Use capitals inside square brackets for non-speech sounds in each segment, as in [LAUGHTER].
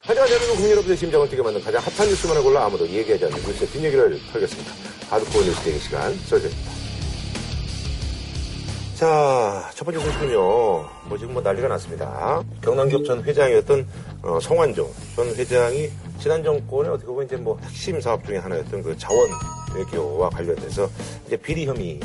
하지만 여러분 국민 여러분의 심장을 뛰게 만든 가장 핫한 뉴스만을 골라 아무도 얘기하지 않는 뉴스의 뒷얘기를 털겠습니다. 하드코어 뉴스 대기 시간 썰전입니다. 자, 첫 번째 소식은요. 뭐 지금 뭐 난리가 났습니다. 경남기업 전 회장이었던 어, 성완종 전 회장이 지난 정권에 어떻게 보면 이제 뭐 핵심 사업 중에 하나였던 그 자원 외교와 관련돼서 이제 비리 혐의로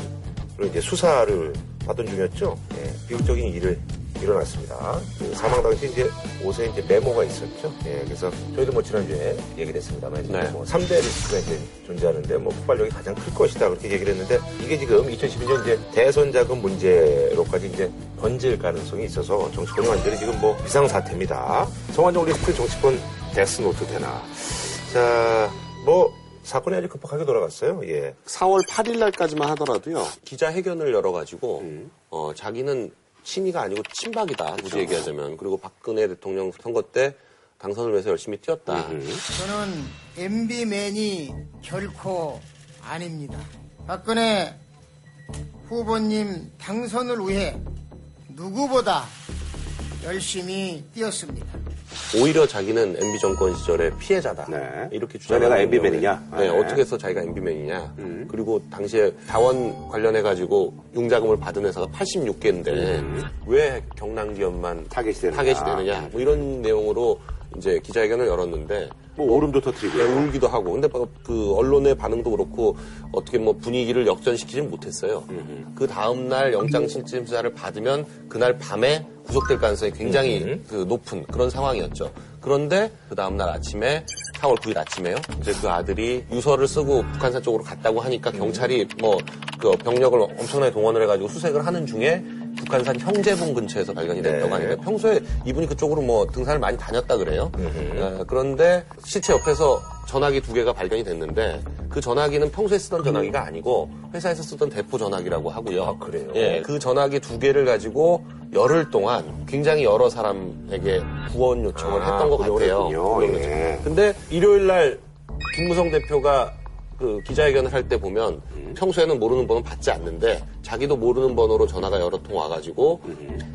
이제 수사를 받던 중이었죠. 예, 비극적인 일을 일어났습니다. 그 사망 당시 이제 옷에 이제 메모가 있었죠. 예, 그래서 저희도 뭐 지난주에 얘기를 했습니다만 이제 네. 뭐 3대 리스크가 이제 존재하는데 뭐 폭발력이 가장 클 것이다 그렇게 얘기를 했는데 이게 지금 2012년 이제 대선 자금 문제로까지 이제 번질 가능성이 있어서 정치권이 완전히 지금 뭐 비상사태입니다. 성완종 리스트 정치권 데스노트 되나. 자, 뭐 사건이 아주 급박하게 돌아갔어요. 예. 4월 8일 날까지만 하더라도요. 기자회견을 열어가지고 음. 어, 자기는 친이가 아니고 친박이다. 굳이 얘기하자면. 그리고 박근혜 대통령 선거 때 당선을 위해서 열심히 뛰었다. 음. 저는 MB맨이 결코 아닙니다. 박근혜 후보님 당선을 위해 누구보다 열심히 뛰었습니다. 오히려 자기는 MB 정권 시절의 피해자다. 네. 이렇게 자, 내가 주장하는 MB 경우에 맨이냐? 네, 네. 어떻게 해서 자기가 MB맨이냐. 그리고 당시에 자원 관련해 가지고 융자금을 받은 회사가 86개인데 왜 경남기업만 타겟이 되느냐. 타겟이 되느냐. 뭐 이런 내용으로 이제 기자회견을 열었는데 뭐 오름도 터트리고. 네, 울기도 하고. 근데 그 언론의 반응도 그렇고 어떻게 뭐 분위기를 역전시키진 못했어요. 그 다음 날 영장 실질심사를 받으면 그날 밤에 구속될 가능성이 굉장히 그 높은 그런 상황이었죠. 그런데 그 다음 날 아침에 4월 9일 아침에요. 이제 그 아들이 유서를 쓰고 북한산 쪽으로 갔다고 하니까 경찰이 뭐 그 병력을 엄청나게 동원을 해가지고 수색을 하는 중에 북한산 형제봉 근처에서 발견이 됐다고 네. 하니까 평소에 이분이 그쪽으로 뭐 등산을 많이 다녔다 그래요. 어, 그런데 시체 옆에서 전화기 두 개가 발견이 됐는데 그 전화기는 평소에 쓰던 전화기가 아니고 회사에서 쓰던 대포 전화기라고 하고요. 아, 그래요? 예, 그 전화기 두 개를 가지고 열흘 동안 굉장히 여러 사람에게 구원 요청을 아, 했던 것 같아요. 예. 했죠. 근데 일요일 날 김무성 대표가 그 기자회견을 할 때 보면 평소에는 모르는 번호 받지 않는데 자기도 모르는 번호로 전화가 여러 통 와가지고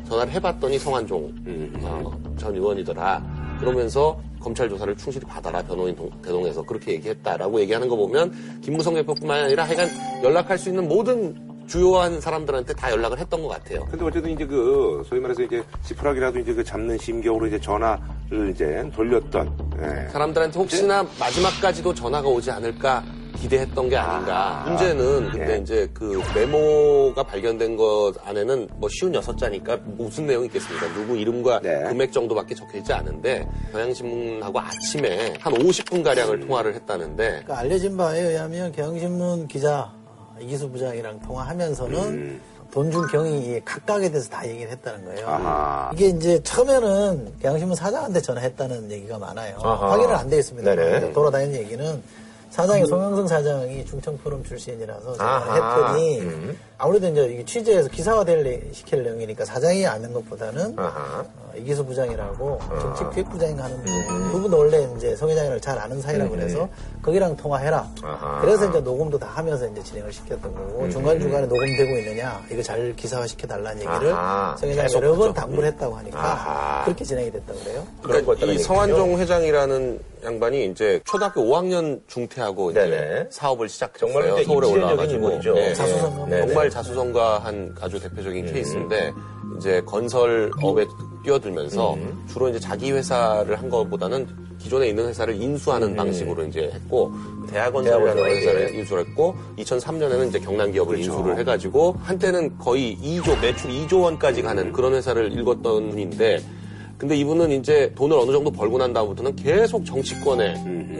전화를 해봤더니 성한종 어, 전 의원이더라. 그러면서 검찰 조사를 충실히 받아라 변호인 동- 대동에서 그렇게 얘기했다라고 얘기하는 거 보면 김무성 대표뿐만 아니라 하여간 연락할 수 있는 모든 주요한 사람들한테 다 연락을 했던 것 같아요. 근데 어쨌든 이제 그 소위 말해서 이제 지푸라기라도 이제 그 잡는 심경으로 이제 전화를 이제 돌렸던 예. 사람들한테 혹시나 마지막까지도 전화가 오지 않을까 기대했던 게 아닌가. 문제는 근데 예. 이제 그 메모가 발견된 것 안에는 뭐 쉬운 여섯 자니까 무슨 내용이 있겠습니까? 누구 이름과 네. 금액 정도밖에 적혀 있지 않은데 경향신문하고 아침에 한 50분 가량을 통화를 했다는데 그러니까 알려진 바에 의하면 경향신문 기자 어, 이기수 부장이랑 통화하면서는 돈준 경위 각각에 대해서 다 얘기를 했다는 거예요. 아하. 이게 이제 처음에는 경향신문 사장한테 전화했다는 얘기가 많아요. 아하. 확인은 안 돼 있습니다. 돌아다니는 얘기는 사장이 송영성 사장이 중청 포럼 출신이라서 아하. 전화를 했더니 음. 아무래도 이제 이게 취재해서 기사화 될 시킬 내용이니까 사장이 아는 것보다는 아하. 어, 이기수 부장이라고 정책기획 부장인가 하는 분. 그분도 원래 이제 성 회장이랑 잘 아는 사이라고 그래서 거기랑 통화해라. 아하. 그래서 이제 녹음도 다 하면서 이제 진행을 시켰던 거고 중간 중간에 녹음되고 있느냐 이거 잘 기사화 시켜 달라는 얘기를 아하. 성 회장이 여러 번. 당부를 했다고 하니까 아하. 그렇게 진행이 됐다고 그래요. 그러니까 것들은 이 성한종 회장이라는 양반이 이제 초등학교 5학년 중퇴하고 이제 네네. 사업을 시작했어요. 정말 서울에 올라와가지고. 예, 자수성가. 예. 네네. 정말 자수성가한 아주 대표적인 케이스인데 이제 건설업에 뛰어들면서 주로 이제 자기 회사를 한 것보다는 기존에 있는 회사를 인수하는 방식으로 이제 했고 대학건설이라는 대학건설, 회사를 예. 인수를 했고 2003년에는 이제 경남기업을 인수를 해가지고 한때는 거의 2조 매출 2조 원까지 가는 그런 회사를 일궜던 분인데 근데 이분은 이제 돈을 어느 정도 벌고 난 다음부터는 계속 정치권에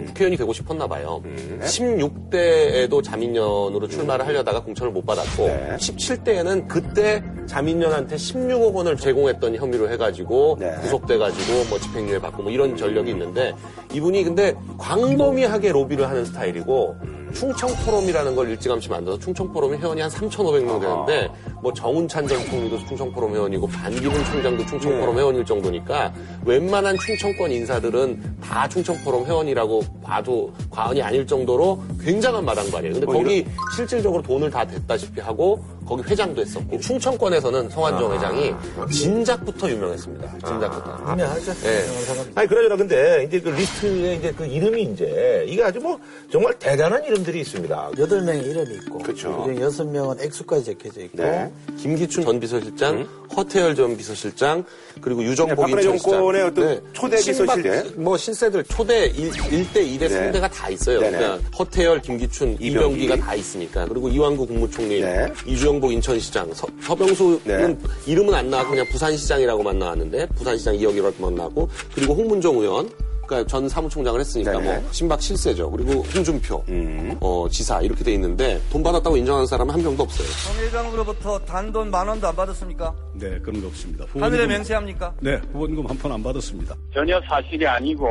국회의원이 되고 싶었나 봐요. 16대에도 자민련으로 출마를 하려다가 공천을 못 받았고 네. 17대에는 그때 자민련한테 16억 원을 제공했던 혐의로 해가지고 네. 구속돼가지고 뭐 집행유예 받고 뭐 이런 전력이 있는데 이분이 근데 광범위하게 로비를 하는 스타일이고 충청 포럼이라는 걸 일찌감치 만들어서 충청 포럼이 회원이 한 3,500명 되는데 뭐 정운찬 전 총리도 충청 포럼 회원이고 반기문 총장도 충청 포럼 네. 회원일 정도니까 웬만한 충청권 인사들은 다 충청 포럼 회원이라고 봐도 과언이 아닐 정도로 굉장한 마당발이에요. 근데 거기 실질적으로 돈을 다 댔다시피 하고 거기 회장도 했었고 충청권에서는 성완종 회장이 진작부터 유명했습니다. 진작부터. 유명하죠. 네. 사람. 아니 그러저나 근데 이제 그 리스트에 이제 그 이름이 이제 이게 아주 뭐 정말 대단한 이름들이 있습니다. 여덟 명의 이름이 있고, 그쵸. 그중에 여섯 명은 액수까지 적혀져 있고, 네. 김기춘 전 비서실장, 허태열 전 비서실장, 그리고 유정복 네, 인천시장. 정권의 어떤 초대 신박, 비서실대. 뭐 신세들 초대 1, 대 2대, 네. 3대가 다 있어요. 네네. 그러니까 허태열, 김기춘, 이병기. 이병기가 다 있으니까. 그리고 이완구 국무총리, 네. 이주영 복 인천시장, 서, 서병수는 네. 이름은 안 나왔고 그냥 부산시장이라고만 나왔는데 부산시장 2억이라고만 나왔고 그리고 홍문정 의원 그러니까 전 사무총장을 했으니까 네네. 뭐 신박 실세죠. 그리고 홍준표 음. 어, 지사 이렇게 돼 있는데 돈 받았다고 인정하는 사람은 한 명도 없어요. 정 회장으로부터 단돈 만 원도 안 받았습니까? 네, 그런 거 없습니다. 하늘에 후원금- 맹세합니까? 네, 후원금 한 푼 안 받았습니다. 전혀 사실이 아니고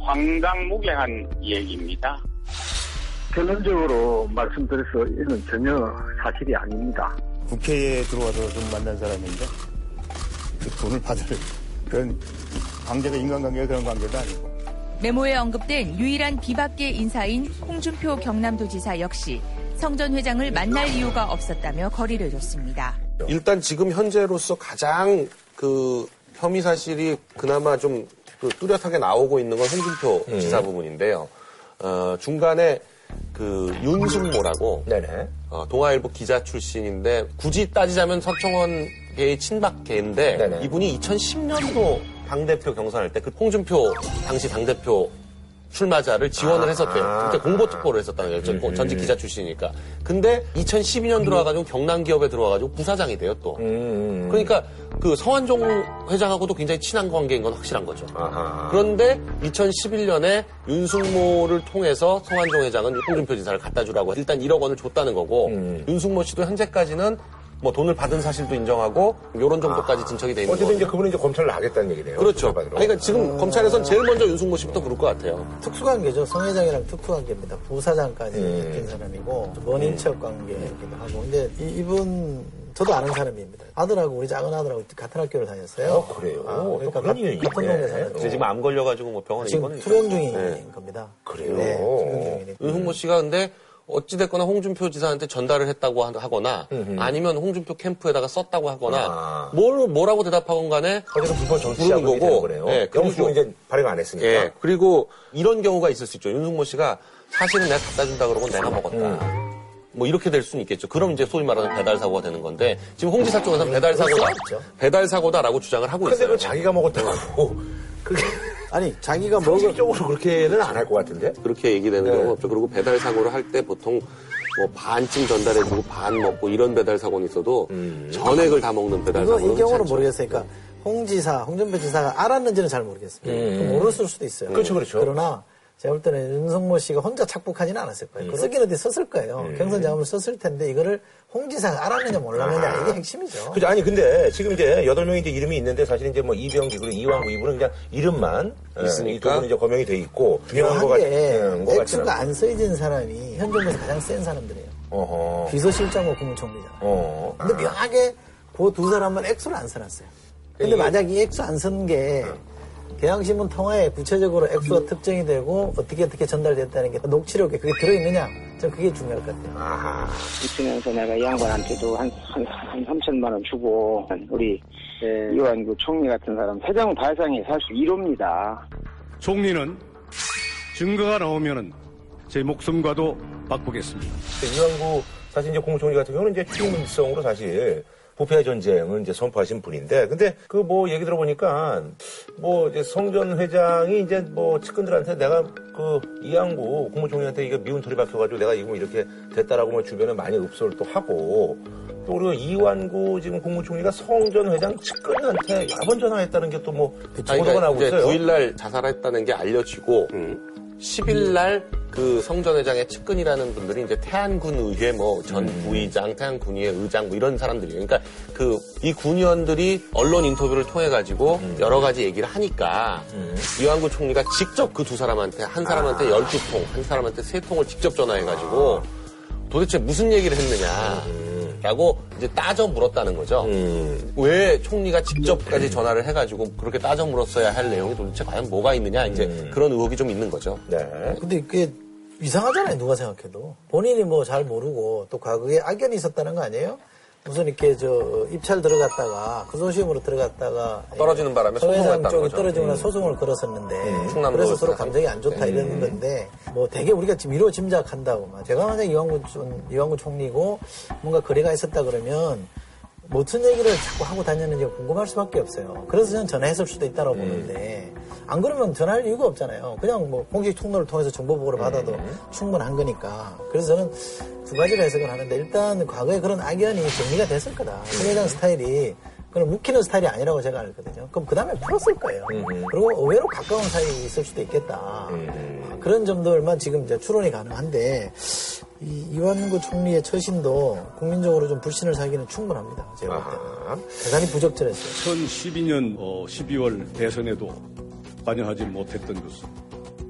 황당무계한 얘기입니다. 결론적으로 말씀드려서 이는 전혀 사실이 아닙니다. 국회에 들어와서 좀 만난 사람인데 그 돈을 받을 그런 관계가 인간관계가 그런 관계도 아니고 메모에 언급된 유일한 비박계 인사인 홍준표 경남도지사 역시 성전 회장을 만날 이유가 없었다며 거리를 뒀습니다. 일단 지금 현재로서 가장 그 혐의 사실이 그나마 좀그 뚜렷하게 나오고 있는 건 홍준표 음. 지사 부분인데요. 어, 중간에 그 윤승모라고 네네. 어, 동아일보 기자 출신인데 굳이 따지자면 서청원계의 친박계인데 네네. 이분이 2010년도 당 대표 경선할 때 그 홍준표 당시 당 대표 출마자를 지원을 아. 했었대요. 그때 공보특보를 했었다는 거예요. 전- 전직 기자 출신이니까. 근데 2012년 들어와가지고 경남 기업에 들어와가지고 부사장이 돼요 또. 음. 그러니까 그 성완종 회장하고도 굉장히 친한 관계인 건 확실한 거죠. 아하. 그런데 2011년에 윤승모를 통해서 성완종 회장은 홍준표 지사를 갖다 주라고 일단 1억 원을 줬다는 거고 음. 윤승모 씨도 현재까지는 뭐 돈을 받은 사실도 인정하고 요런 정도까지 진척이 돼 있는 어쨌든 이제 거죠. 그분은 이제 검찰을 나겠다는 얘기네요. 그렇죠. 아니, 그러니까 지금 검찰에선 제일 먼저 윤승모 씨부터 부를 것 같아요. 특수관계죠. 성 회장이랑 특수관계입니다. 부사장까지 음. 엮인 사람이고 먼 인척 관계이기도 하고. 근데 이, 분 저도 아는 사람입니다. 아들하고 우리 작은 아들하고 같은 학교를 다녔어요. 어, 그래요? 아, 또 그러니까 같은. 동네 사는 근데 지금 암 걸려가지고 뭐 병원에 지금 입원해 투병 중인 네. 겁니다. 그래요? 네, 투병 중이니까. 윤승모 씨가 근데 어찌됐거나 홍준표 지사한테 전달을 했다고 하- 하거나 아니면 홍준표 캠프에다가 썼다고 하거나 아. 뭘 뭐라고 대답하건 간에 어쨌든 불법 정치 부르는 자금이 거고. 되는 거네요. 예, 영수증 이제 발행 안 했으니까. 예, 그리고 이런 경우가 있을 수 있죠. 윤승모 씨가 사실은 내가 갖다 준다 그러고 내가 먹었다. 뭐 이렇게 될 수는 있겠죠. 그럼 이제 소위 말하는 배달 사고가 되는 건데 지금 홍 지사 쪽에서는 배달 사고다, 배달 사고다라고 주장을 하고 근데 있어요. 그 자기가 먹었다고 그게 아니 자기가 먹은 형식적으로 그렇게는 안 할 것 같은데. 그렇게 얘기되는 네. 경우가 없죠. 그리고 배달 사고를 할 때 보통 뭐 반쯤 전달해주고 반 먹고 이런 배달 사고는 있어도 전액을 다 먹는 배달 사고는 이 경우는. 모르겠어요. 그러니까 홍 지사, 홍준표 지사가 알았는지는 잘 모르겠습니다. 모르실 수도 있어요. 음. 그렇죠, 그렇죠. 그러나 제가 볼 때는 윤석모 씨가 혼자 착복하지는 않았을 음. 거예요. 쓰긴 어디 썼을 거예요. 경선 자금을 썼을 텐데 이거를 홍 지사가 알았느냐 몰랐느냐 이게 핵심이죠. 그죠. 아니, 근데 지금 이제 여덟 명이 이제 이름이 있는데 사실 이제 뭐 이병기 그리고 이왕구 이분은 그냥 이름만 있으니까. 이 두분은 이제 거명이 돼 있고 중요한 거 같, 묘하게 음, 거 않고. 안 써진 사람이 현 정부에서 가장 센 사람들이에요. 어허. 비서실장과 국무총리잖아요. 어. 근데 묘하게 그 두 사람은 액수를 안 써놨어요. 근데 이게- 만약 이 액수 안 쓴 게 경향신문 통화에 구체적으로 액수가 특정이 되고 어떻게 어떻게 전달됐다는 게 녹취록에 그게 들어있느냐 저는 그게 중요할 것 같아요. 아하. 있으면서 내가 이 양반한테도 한, 한, 한 3천만 원 주고 우리 이완구 총리 같은 사람 세장 발상에 사실 이럽니다. 총리는 증거가 나오면은 제 목숨과도 바꾸겠습니다. 이왕구 사실 이제 국무총리 같은 경우는 이제 취임성으로 사실 부패 전쟁을 이제 선포하신 분인데, 근데 그 뭐 얘기 들어보니까 뭐 이제 성전 회장이 이제 뭐 측근들한테 내가 그 이양구 국무총리한테 이거 미운 털이 박혀가지고 내가 이거 뭐 이렇게 됐다라고 뭐 주변에 많이 읍소를 또 하고 또 그리고 이완구 지금 국무총리가 성전 회장 측근한테 여러 번 전화했다는 게 또뭐 아니, 보도가 그러니까 나오고 있어요. 9일날 자살했다는 게 알려지고 10일 날 그 성전회장의 측근이라는 분들이 이제 태안군 의회 뭐 전 부의장, 태안군 의회 의장 뭐 이런 사람들이에요. 그러니까 그 이 군의원들이 언론 인터뷰를 통해 가지고 여러 가지 얘기를 하니까 이완구 총리가 직접 그 두 사람한테 한 사람한테 12통, 한 사람한테 3통을 직접 전화해 가지고 도대체 무슨 얘기를 했느냐. 라고 이제 따져 물었다는 거죠. 음. 왜 총리가 직접까지 전화를 해가지고 그렇게 따져 물었어야 할 내용이 도대체 과연 뭐가 있느냐 이제 그런 의혹이 좀 있는 거죠. 네. 근데 그게 이상하잖아요, 누가 생각해도. 본인이 뭐 잘 모르고 또 과거에 악연이 있었다는 거 아니에요? 무슨 이렇게 저 입찰 들어갔다가 구소시험으로 들어갔다가 떨어지는 바람에 서 회장 소송을 쪽이 떨어지거나 거죠. 소송을 걸었었는데 충남도 그래서 서로. 감정이 안 좋다 이러는 건데 뭐 되게 우리가 지금 미로 짐작한다고 제가 만약 이완구 총- 이완구 총리고 뭔가 거래가 있었다 그러면 무슨 얘기를 자꾸 하고 다녔는지 궁금할 수밖에 없어요. 그래서 저는 전화했을 수도 있다고 보는데 안 그러면 전화할 이유가 없잖아요. 그냥 뭐 공식 통로를 통해서 정보 보고를 받아도 충분한 거니까. 그래서 저는 두 가지로 해석을 하는데 일단 과거에 그런 악연이 정리가 됐을 거다. 송 회장 스타일이 그런 묵히는 스타일이 아니라고 제가 알거든요. 그럼 그 다음에 풀었을 거예요. 그리고 의외로 가까운 사이에 있을 수도 있겠다. 그런 점들만 지금 이제 추론이 가능한데 이 이완구 총리의 처신도 국민적으로 좀 불신을 사기는 충분합니다. 제가 볼 때는. 대단히 부적절했어요. 2012년 12월 대선에도 관여하지 못했던 것은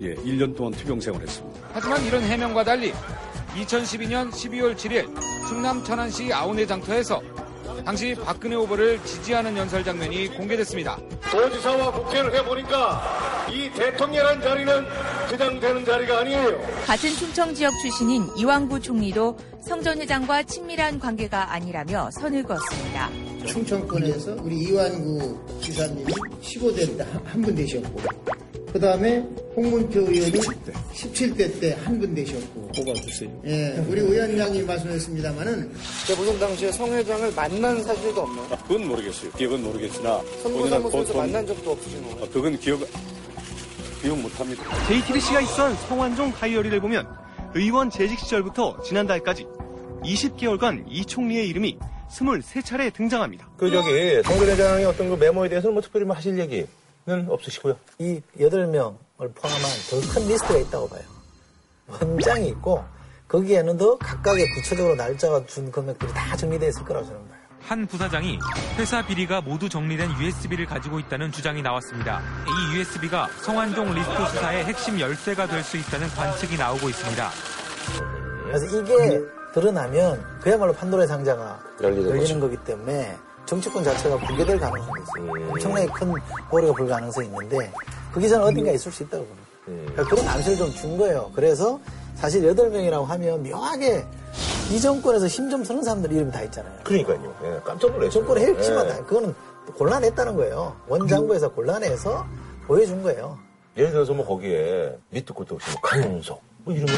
예, 1년 동안 투병 생활했습니다. 하지만 이런 해명과 달리 2012년 12월 7일 충남 천안시 아우네 장터에서 당시 박근혜 후보를 지지하는 연설 장면이 공개됐습니다. 도지사와 국회를 해보니까 이 대통령이라는 자리는 그냥 되는 자리가 아니에요. 같은 충청 지역 출신인 이완구 총리도 성전 회장과 친밀한 관계가 아니라며 선을 그었습니다. 충청권에서 우리 이완구 지사님이 15대 때한분 되셨고 그 다음에 홍문표 의원이 17대 때 한 분 되셨고 뽑아주세요. 예, 우리 의원장님 말씀하셨습니다마는 무슨 당시에 성 회장을 만난 사실도 없나요? 그건 모르겠어요. 기억은 모르겠으나 선거사무소에서 보통- 만난 적도 없으신 거예요? 어, 그건 기억 기억 못합니다. JTBC가 있던 성완종 다이어리를 보면 의원 재직 시절부터 지난달까지 20개월간 이 총리의 이름이 23차례 등장합니다. 그 저기 송 회장의 어떤 그 메모에 대해서는 뭐 특별히 뭐 하실 얘기 는 없으시고요. 이 8명을 포함한 더 큰 리스트가 있다고 봐요. 헌장이 있고 거기에는 더 각각의 구체적으로 날짜와 준 금액들이 다 정리되어 있을 거라고 저는 봐요. 한 부사장이 회사 비리가 모두 정리된 USB를 가지고 있다는 주장이 나왔습니다. 이 USB가 성완종 리스트 수사의 핵심 열쇠가 될 수 있다는 관측이 나오고 있습니다. 그래서 이게 드러나면 그야말로 판도라의 상자가 열리는 열리는. 거기 때문에 정치권 자체가 붕괴될 가능성이 있어요. 엄청나게 큰 고려가 불 가능성이 있는데 그 기사는 어딘가 있을 수 있다고 봅니다. 그러니까 그런 암시를 좀 준 거예요. 그래서 사실 8명이라고 하면 묘하게 이 정권에서 힘 좀 쓰는 사람들 이름이 다 있잖아요. 그러니까요. 예, 깜짝 놀랐어요. 정권의 핵심은 예. 다 그거는 곤란했다는 거예요. 원장부에서 곤란해서 보여준 거예요. 예를 들어서 뭐 거기에 밑도 끝도 없이 뭐 강용석 뭐 이러면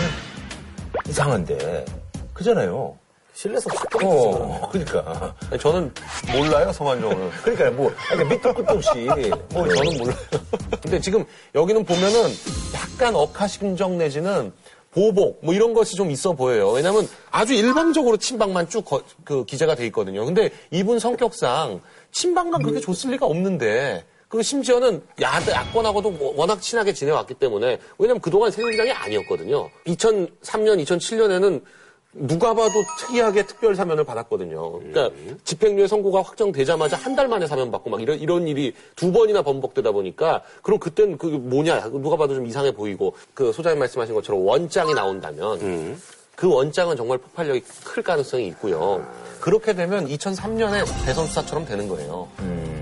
이상한데 그잖아요. 신뢰성 어, 그러니까. 아니, 저는 몰라요, 성완종을. 그러니까 뭐 아니, 밑도 끝도 없이 [LAUGHS] 뭐 저는 몰라요. 근데 지금 여기는 보면은 약간 억하심정 내지는 보복 뭐 이런 것이 좀 있어 보여요. 왜냐하면 아주 일방적으로 친박만 쭉그 기재가 돼 있거든요. 근데 이분 성격상 친박만 그렇게 줬을 리가 없는데 그리고 심지어는 야대 야권하고도 워낙 친하게 지내왔기 때문에 왜냐면 그동안 새누리당이 아니었거든요. 2003년, 2007년에는 누가 봐도 특이하게 특별 사면을 받았거든요. 그러니까 집행유예 선고가 확정되자마자 한 달 만에 사면 받고 막 이런 이런 일이 두 번이나 번복되다 보니까 그럼 그땐 그 뭐냐 누가 봐도 좀 이상해 보이고 그 소장님 말씀하신 것처럼 원장이 나온다면 그 원장은 정말 폭발력이 클 가능성이 있고요. 그렇게 되면 2003년에 대선 수사처럼 되는 거예요.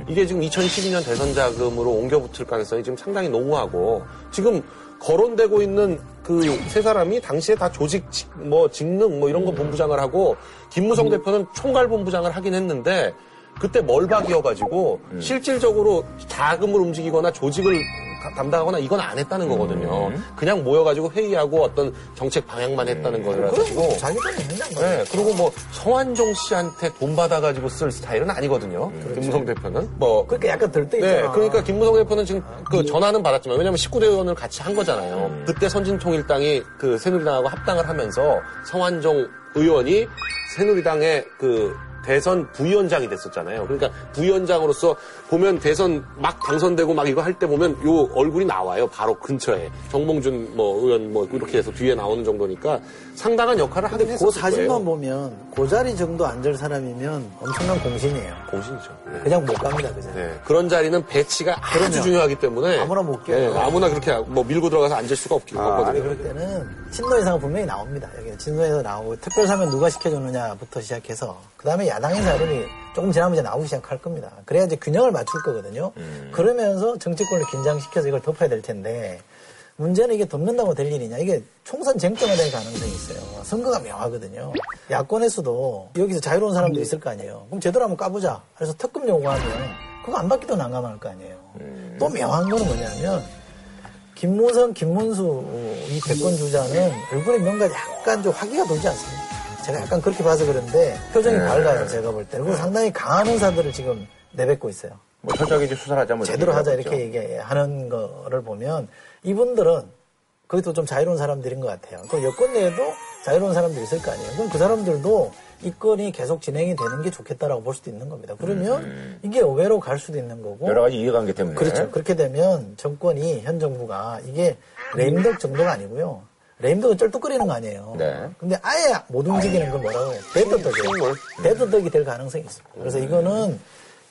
이게 지금 2012년 대선 자금으로 옮겨 붙을 가능성이 지금 상당히 농후하고 지금 거론되고 있는 그 세 사람이 당시에 다 조직 직- 뭐 직능 뭐 이런 거 본부장을 하고 김무성 대표는 총괄 본부장을 하긴 했는데 그때 멀박이어가지고 실질적으로 자금을 움직이거나 조직을 가- 담당하거나 이건 안 했다는 거거든요. 그냥 모여가지고 회의하고 어떤 정책 방향만 했다는 거라가지고. 자기들은 그냥 네, 그리고 뭐 성환종 씨한테 돈 받아가지고 쓸 스타일은 아니거든요. 김무성 대표는 뭐. 그러니까 약간 들떠 네, 있잖아. 그러니까 김무성 대표는 지금 그 전화는 받았지만 왜냐면 19대 의원을 같이 한 거잖아요. 그때 선진통일당이 그 새누리당하고 합당을 하면서 성환종 의원이 새누리당의 그 대선 부위원장이 됐었잖아요. 그러니까 부위원장으로서 보면 대선 막 당선되고 막 이거 할 때 보면 요 얼굴이 나와요. 바로 근처에 정몽준 뭐 의원 뭐 이렇게 해서 뒤에 나오는 정도니까 상당한 역할을 하긴 그 했었을 사진만 거예요. 보면 그 자리 정도 앉을 사람이면 엄청난 공신이에요. 공신이죠. 네. 그냥 못 갑니다, 그죠? 네, 그런 자리는 배치가 아주 그럼요. 중요하기 때문에 아무나 못 껴요. 네, 아무나 그렇게 뭐 밀고 들어가서 앉을 수가 없기 아니, 없거든요. 그럴 때는 친노회상은 분명히 나옵니다. 여기 친노회상 나오고 특별 사면 누가 시켜주느냐부터 시작해서 그 다음에 야당 인사 이름이 조금 지나면 이제 나오기 시작할 겁니다. 그래야 이제 균형을 맞출 거거든요. 그러면서 정치권을 긴장시켜서 이걸 덮어야 될 텐데 문제는 이게 덮는다고 될 일이냐. 이게 총선 쟁점화 될 가능성이 있어요. 선거가 명하거든요. 야권에서도 여기서 자유로운 사람들이 있을 거 아니에요. 그럼 제대로 한번 까보자. 그래서 특급 요구하면 그거 안 받기도 난감할 거 아니에요. 또 명한 거는 뭐냐면 김무성, 김문수 이 대권 주자는 얼굴에 뭔가 약간 좀 화기가 돌지 않습니까? 제가 약간 그렇게 봐서 그런데 표정이 네. 밝아요. 제가 볼 때는. 그리고 상당히 강한 의사들을 지금 내뱉고 있어요. 뭐 철저하게 이제 수사를 하자 뭐 제대로 하자 이렇게 얘기하는 거를 보면 이분들은 그것도 좀 자유로운 사람들인 것 같아요. 또 여권 내에도 자유로운 사람들이 있을 거 아니에요. 그럼 그 사람들도 이 건이 계속 진행이 되는 게 좋겠다라고 볼 수도 있는 겁니다. 그러면 이게 의외로 갈 수도 있는 거고. 음. 여러 가지 이해관계 때문에. 그렇죠. 그렇게 되면 정권이 현 정부가 이게 레임덕 정도가 아니고요. 레임덕은 쩔뚝거리는 거 아니에요. 네. 근데 아예 못 움직이는 건 뭐라고 해요? 대도덕이에요. 대도덕이 될 가능성이 있습니다. 그래서 이거는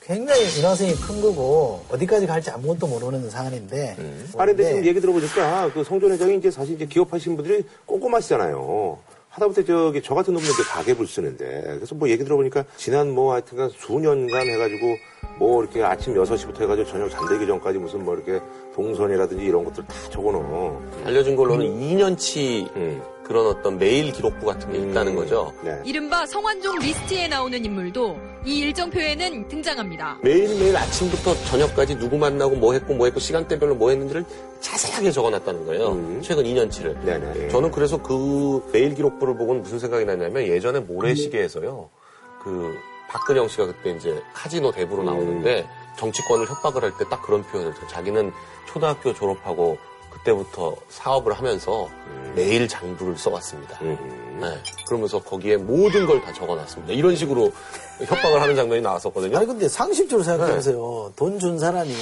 굉장히 인화성이 큰 거고 어디까지 갈지 아무것도 모르는 사안인데. 아니, 근데 네. 지금 얘기 들어보니까 그 성전 회장이 이제 사실 이제 기업하시는 분들이 꼼꼼하시잖아요. 하다못해 저기 저 같은 놈은 이제 가계부를 쓰는데 그래서 뭐 얘기 들어보니까 지난 뭐 하여튼간 수년간 해가지고 뭐 이렇게 아침 6시부터 해가지고 저녁 잠들기 전까지 무슨 뭐 이렇게 동선이라든지 이런 것들 다 적어놓어. 알려진 걸로는 2년치 그런 어떤 메일 기록부 같은 게 있다는 거죠. 네. 이른바 성완종 리스트에 나오는 인물도 이 일정표에는 등장합니다. 매일매일 아침부터 저녁까지 누구 만나고 뭐 했고 뭐 했고 시간대별로 뭐 했는지를 자세하게 적어놨다는 거예요. 최근 2년치를. 네네. 저는 그래서 그 메일 기록부를 보고는 무슨 생각이 났냐면 예전에 모래시계에서요. 그 박근영 씨가 그때 이제 카지노 대부로 나오는데 정치권을 협박을 할 때 딱 그런 표현을 해요. 자기는 초등학교 졸업하고 그때부터 사업을 하면서 매일 장부를 써왔습니다. 네. 그러면서 거기에 모든 걸 다 적어놨습니다. 이런 식으로 협박을 하는 장면이 나왔었거든요. 아니 근데 상식적으로 생각해보세요. 돈준 사람이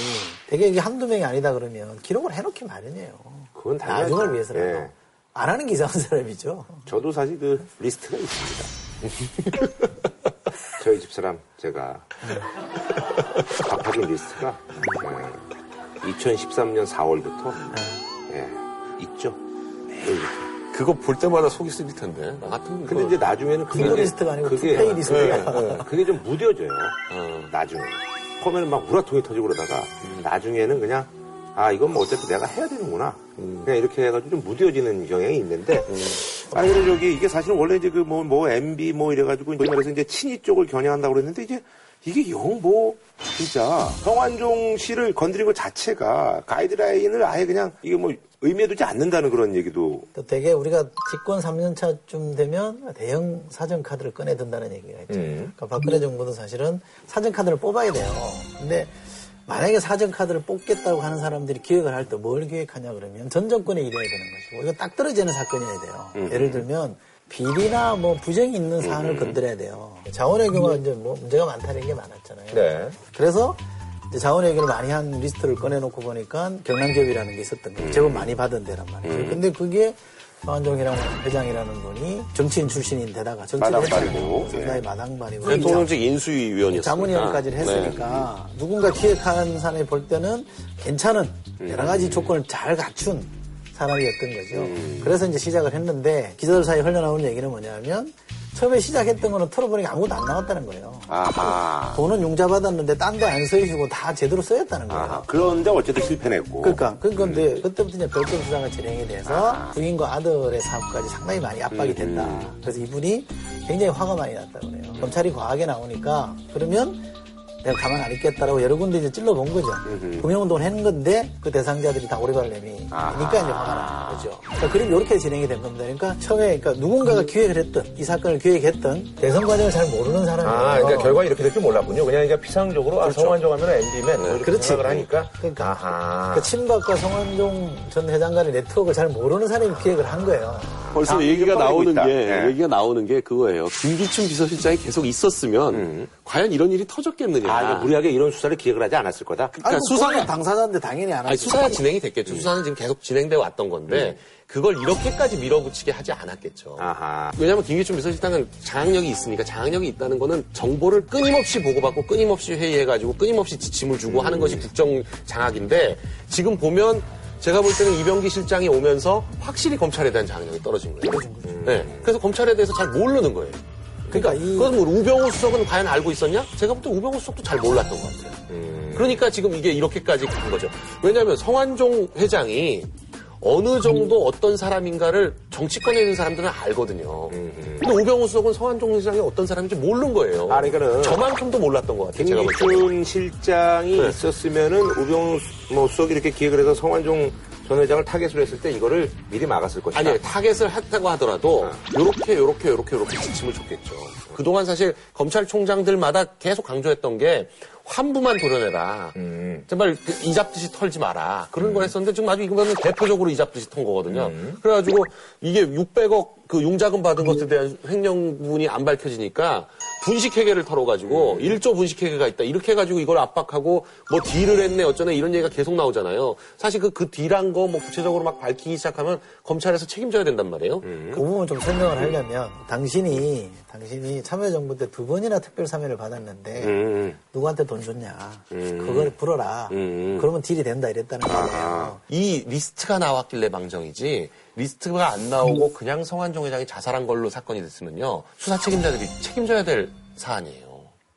되게 이게 한두 명이 아니다 그러면 기록을 해놓기 마련이에요. 그건 당연하죠. 나중을 위해서라도. 네. 안 하는 게 이상한 사람이죠. 저도 사실 그 리스트가 있습니다. [LAUGHS] 저희 집 사람 제가 [LAUGHS] 박하준 리스트가 2013년 4월부터 있죠. 매일. 그거 볼 때마다 속이 쓰릴 텐데. 나 같은 근데 이제 나중에는 그게 핑거 리스트가 아니고 투페이 리스트야. 네, 네. 그게 좀 무뎌져요. 나중에. 처음에는 막 우라통이 터지고 그러다가 나중에는 그냥 아 이건 뭐 어차피 내가 해야 되는구나. 그냥 이렇게 해가지고 좀 무뎌지는 경향이 있는데 아니 근데 저기 이게 사실은 원래 이제 그뭐뭐 MB 뭐 이래가지고 소위 말해서 이제 친이 쪽을 겨냥한다고 그랬는데 이제 이게 영 뭐 진짜 성완종 씨를 건드린 것 자체가 가이드라인을 아예 그냥 이게 뭐 의미해 두지 않는다는 그런 얘기도 또 되게 우리가 집권 3년 차쯤 되면 대형 사정 카드를 꺼내 든다는 얘기가 있죠. 음. 그러니까 박근혜 정부도 사실은 사정 카드를 뽑아야 돼요. 근데 만약에 사정 카드를 뽑겠다고 하는 사람들이 기획을 할 때 뭘 기획하냐 그러면 전 정권에 이래야 되는 것이고 이거 딱 떨어지는 사건이어야 돼요. 음. 예를 들면 비리나 뭐 부정이 있는 사안을 건드려야 돼요. 자원외교가 이제 뭐 문제가 많다는 게 많았잖아요. 네. 그래서 자원외교를 많이 한 리스트를 꺼내놓고 보니까 경남 기업이라는 게 있었던 거예요. 제법 많이 받은 데란 말이에요. 근데 그게 서한종이라는 회장이라는 분이 정치인 출신인데다가 정치를. 예. 상당히 마당발이고 대통령직 인수위원이었습니다. 자문위원까지 했으니까 누군가 기획한 사람이 볼 때는 괜찮은 여러 가지 조건을 잘 갖춘 사람이었던 거죠. 그래서 이제 시작을 했는데 기자들 사이에 흘러나오는 얘기는 뭐냐면 처음에 시작했던 거는 털어보니까 아무것도 안 나왔다는 거예요. 아하. 돈은 융자 받았는데 딴 데 안 써주고 다 제대로 쓰였다는 거예요. 아하. 그런데 어쨌든 실패했고. 그러니까 그러니까 근데 그때부터 이제 별도 수사가 진행이 돼서 부인과 아들의 사업까지 상당히 많이 압박이 됐다. 그래서 이분이 굉장히 화가 많이 났다 그래요. 검찰이 과하게 나오니까 그러면 내가 가만 안 있겠다라고 여러 군데 이제 찔러 본 거죠. 구명운동을 했는 건데 그 대상자들이 다 오리발렘이 그러니까 이제 화가 나는 거죠. 그러니까 그림 이렇게 진행이 된 겁니다. 그러니까 처음에 그러니까 누군가가 기획을 했던 이 사건을 기획했던 대선 과정을 잘 모르는 사람이에요. 아, 그러니까 결과 이렇게 될 줄 몰랐군요. 그냥 그러니까 피상적으로 아, 그렇죠. 성완종 하면 MB맨 뭐 이렇게 그렇지. 생각을 하니까. 그러니까, 아하. 그 친박과 성완종 전 회장 간의 네트워크를 잘 모르는 사람이 기획을 한 거예요. 벌써 다 얘기가 나오는 있다. 게 네. 얘기가 나오는 게 그거예요. 김기춘 비서실장이 계속 있었으면 과연 이런 일이 터졌겠느냐. 아, 그러니까 무리하게 이런 수사를 기획을 하지 않았을 거다. 아니, 그러니까 수사는 당사자인데 당연히 안 하죠. 수사가 진행이 됐겠죠. 수사는 지금 계속 진행돼 왔던 건데 그걸 이렇게까지 밀어붙이게 하지 않았겠죠. 아하. 왜냐하면 김기춘 비서실장은 장악력이 있으니까 장악력이 있다는 거는 정보를 끊임없이 보고받고 끊임없이 회의해가지고 끊임없이 지침을 주고 하는 것이 국정 장악인데 지금 보면 제가 볼 때는 이병기 실장이 오면서 확실히 검찰에 대한 장악력이 떨어진 거예요. 네. 그래서 검찰에 대해서 잘 모르는 거예요. 그러니까 그건 뭐 우병우 수석은 과연 알고 있었냐? 제가 볼 때 우병우 수석도 잘 몰랐던 것 같아요. 그러니까 지금 이게 이렇게까지 간 거죠. 왜냐하면 성완종 회장이 어느 정도 어떤 사람인가를 정치권에 있는 사람들은 알거든요. 근데 우병우 수석은 성한종 시장이 어떤 사람인지 모르는 거예요. 아, 그러니까는 저만큼도 몰랐던 것 같아요. 제가 볼 때. 김기춘 실장이 네. 있었으면은 우병우 수- 뭐 수석이 이렇게 기획을 해서 성완종 전 회장을 타겟으로 했을 때 이거를 미리 막았을 것이다. 아니 타겟을 했다고 하더라도 요렇게 요렇게 요렇게 요렇게 지침을 줬겠죠. 그동안 사실 검찰총장들마다 계속 강조했던 게 환부만 도려내라. 정말 그 이잡듯이 털지 마라. 그런 걸 했었는데 지금 아주 이거는 대표적으로 이잡듯이 턴 거거든요. 그래가지고 이게 600억 그 융자금 받은 것에 대한 횡령분이 안 밝혀지니까 분식회계를 털어가지고 1조 분식회계가 있다. 이렇게 해가지고 이걸 압박하고 뭐 딜을 했네 어쩌네 이런 얘기가 계속 나오잖아요. 사실 그, 그 딜한 거 뭐 구체적으로 막 밝히기 시작하면 검찰에서 책임져야 된단 말이에요. 그 부분 좀 설명을 하려면 당신이 당신이 참여정부 때 두 번이나 특별 사면을 받았는데 음. 누구한테 돈 줬냐? 그걸 불어라. 그러면 딜이 된다 이랬다는 거예요. 이 리스트가 나왔길래 망정이지 리스트가 안 나오고 그냥 성완종 회장이 자살한 걸로 사건이 됐으면요. 수사 책임자들이 책임져야 될 사안이에요.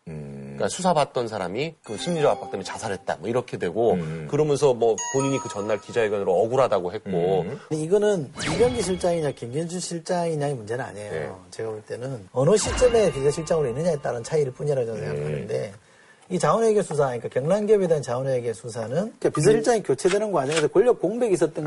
그러니까 수사받던 사람이 그 심리적 압박 때문에 자살했다. 뭐 이렇게 되고 그러면서 뭐 본인이 그 전날 기자회견으로 억울하다고 했고. 근데 이거는 이병기 실장이냐 김기춘 실장이냐의 문제는 아니에요. 네. 제가 볼 때는 어느 시점에 비서실장으로 있느냐에 따른 차이일 뿐이라고 저는 생각하는데 이 자원외교 수사, 그러니까 경남기업에 대한 자원외교 수사는 그러니까 비서실장이 교체되는 과정에서 권력 공백이 있었던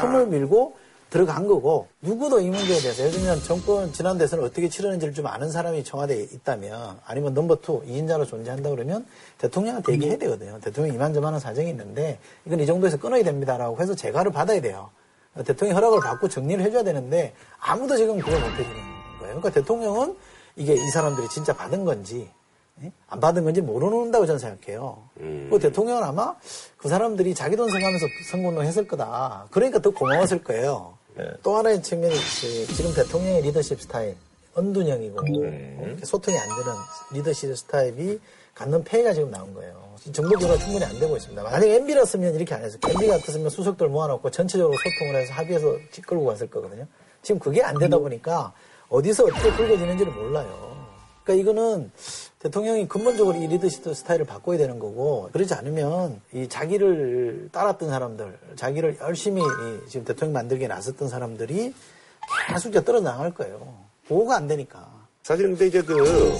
틈을 밀고 들어간 거고 누구도 이 문제에 대해서 예를 들면 정권 지난 대선을 어떻게 치르는지를 좀 아는 사람이 청와대에 있다면 아니면 number two 2인자로 존재한다 그러면 대통령한테 얘기해야 되거든요. 대통령 이만저만한 사정이 있는데 이건 이 정도에서 끊어야 됩니다라고 해서 재가를 받아야 돼요. 대통령 허락을 받고 정리를 해줘야 되는데 아무도 지금 그걸 못 해주는 거예요. 그러니까 대통령은 이게 이 사람들이 진짜 받은 건지 예? 안 받은 건지 모르는다고 저는 생각해요. 그 대통령은 아마 그 사람들이 자기 돈 써가면서 선거운동 했을 거다. 그러니까 더 고마웠을 거예요. 또 하나의 측면이 그 지금 대통령의 리더십 스타일, 언둔형이고 이렇게 소통이 안 되는 리더십 스타일이 갖는 폐해가 지금 나온 거예요. 정보 교류가 충분히 안 되고 있습니다. 만약에 MB였으면 이렇게 안 했을 거예요. MB 같았으면 수석들 모아놓고 전체적으로 소통을 해서 합의해서 끌고 갔을 거거든요. 지금 그게 안 되다 보니까 어디서 어떻게 불거지는지를 몰라요. 그러니까 이거는 대통령이 근본적으로 이 리더십 스타일을 바꿔야 되는 거고 그러지 않으면 이 자기를 따랐던 사람들, 자기를 열심히 이 지금 대통령 만들기에 나섰던 사람들이 계속 이제 떨어 나갈 거예요. 보호가 안 되니까. 사실 근데 이제 그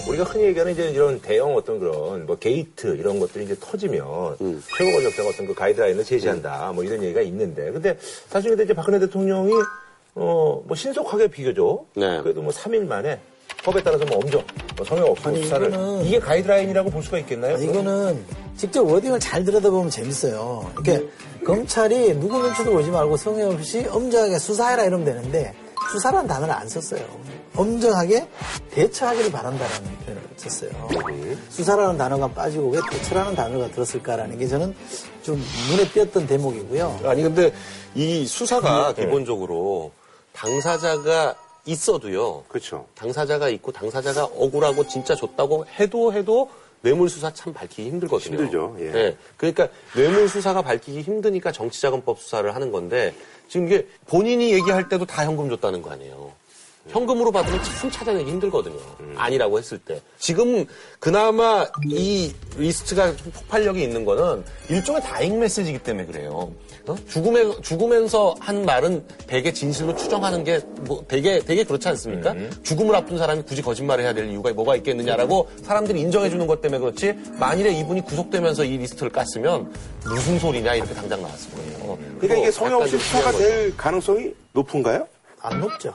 우리가 흔히 얘기하는 이제 이런 대형 어떤 그런 뭐 게이트 이런 것들이 이제 터지면 최고 권력자가 어떤 그 가이드라인을 제시한다 뭐 이런 얘기가 있는데 근데 사실 근데 이제 박근혜 대통령이 어 뭐 신속하게 비교적 그래도 뭐 3일 만에 법에 따라서 뭐 엄정 뭐 성역 없는 수사를 이게 가이드라인이라고 볼 수가 있겠나요? 아니, 이거는 직접 wording을 잘 들여다보면 재밌어요. 이렇게 검찰이 누구 눈치도 보지 말고 성의 없이 엄정하게 수사해라 이러면 되는데 수사라는 단어를 안 썼어요. 엄정하게 대처하기를 바란다라는 표현을 썼어요. 수사라는 단어가 빠지고 왜 대처라는 단어가 들었을까라는 게 저는 좀 눈에 띄었던 대목이고요. 아니 근데 이 수사가 기본적으로 당사자가 있어도요. 그렇죠. 당사자가 있고 당사자가 억울하고 진짜 줬다고 해도 해도 뇌물 수사 참 밝히기 힘들거든요. 힘들죠. 예. 그러니까 뇌물 수사가 밝히기 힘드니까 정치자금법 수사를 하는 건데 지금 이게 본인이 얘기할 때도 다 현금 줬다는 거 아니에요. 현금으로 받으면 참 찾아내기 힘들거든요. 아니라고 했을 때. 지금 그나마 이 리스트가 좀 폭발력이 있는 거는 일종의 다잉 메시지이기 때문에 그래요. 어? 죽음에, 죽으면서 한 말은 되게 진실로 추정하는 게 뭐 되게, 되게 그렇지 않습니까? 죽음을 앞둔 사람이 굳이 거짓말을 해야 될 이유가 뭐가 있겠느냐라고 사람들이 인정해 주는 것 때문에 그렇지 만일에 이분이 구속되면서 이 리스트를 깠으면 무슨 소리냐 이렇게 당장 나왔을 거예요. 그러니까 이게 그거 성역 약간 없이 좀 수사가 중요한 될 가능성이 높은가요? 안 높죠.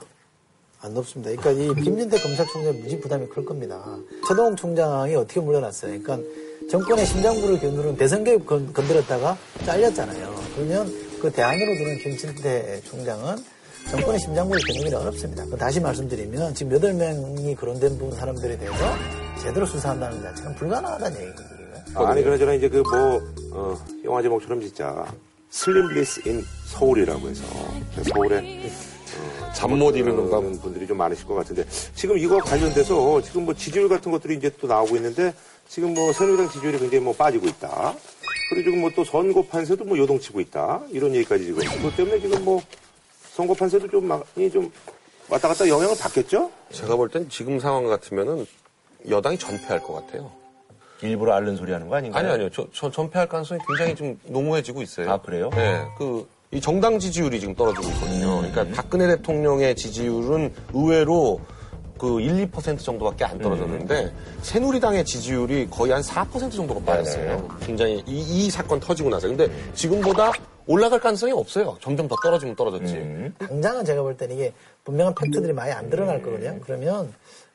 안 높습니다. 그러니까 이 김진태 검찰총장의 무지 부담이 클 겁니다. 채동욱 총장이 어떻게 물러났어요? 그러니까 정권의 심장부를 겨누른 대선 개입 건, 건드렸다가 잘렸잖아요. 그러면 그 대안으로 들은 김진태 총장은 정권의 심장부를 겨누기는 어렵습니다. 그 다시 말씀드리면 지금 여덟 명이 거론된 부분 사람들에 대해서 제대로 수사한다는 자체는 불가능하다는 얘기거든요. 아, 아니 그러잖아 이제 그뭐 어, 영화 제목처럼 진짜 슬림리스 인 서울이라고 해서 서울에 잠못 이루는 밤 분들이 좀 많으실 것 같은데 지금 이거 관련돼서 지금 뭐 지지율 같은 것들이 이제 또 나오고 있는데 지금 뭐 새누리당 지지율이 굉장히 뭐 빠지고 있다. 그리고 지금 뭐 또 선거 판세도 뭐 요동치고 있다. 이런 얘기까지 지금 그것 때문에 지금 뭐 선거 판세도 좀 많이 좀 왔다 갔다 영향을 받겠죠? 제가 볼 땐 지금 상황 같으면은 여당이 전패할 것 같아요. 일부러 앓는 소리 하는 거 아닌가요? 아니, 아니요. 저, 저 전패할 가능성이 굉장히 좀 농후해지고 있어요. 아, 그래요? 네. 그, 이 정당 지지율이 지금 떨어지고 있거든요. 그러니까 박근혜 대통령의 지지율은 의외로 그 1, 2% 정도밖에 안 떨어졌는데 새누리당의 지지율이 거의 한 4% 정도가 빠졌어요. 굉장히 이, 이 사건 터지고 나서. 근데 지금보다 올라갈 가능성이 없어요. 점점 더 떨어지면 떨어졌지. 당장은 제가 볼 때는 이게 분명한 팩트들이 많이 안 드러날 거거든요. 그러면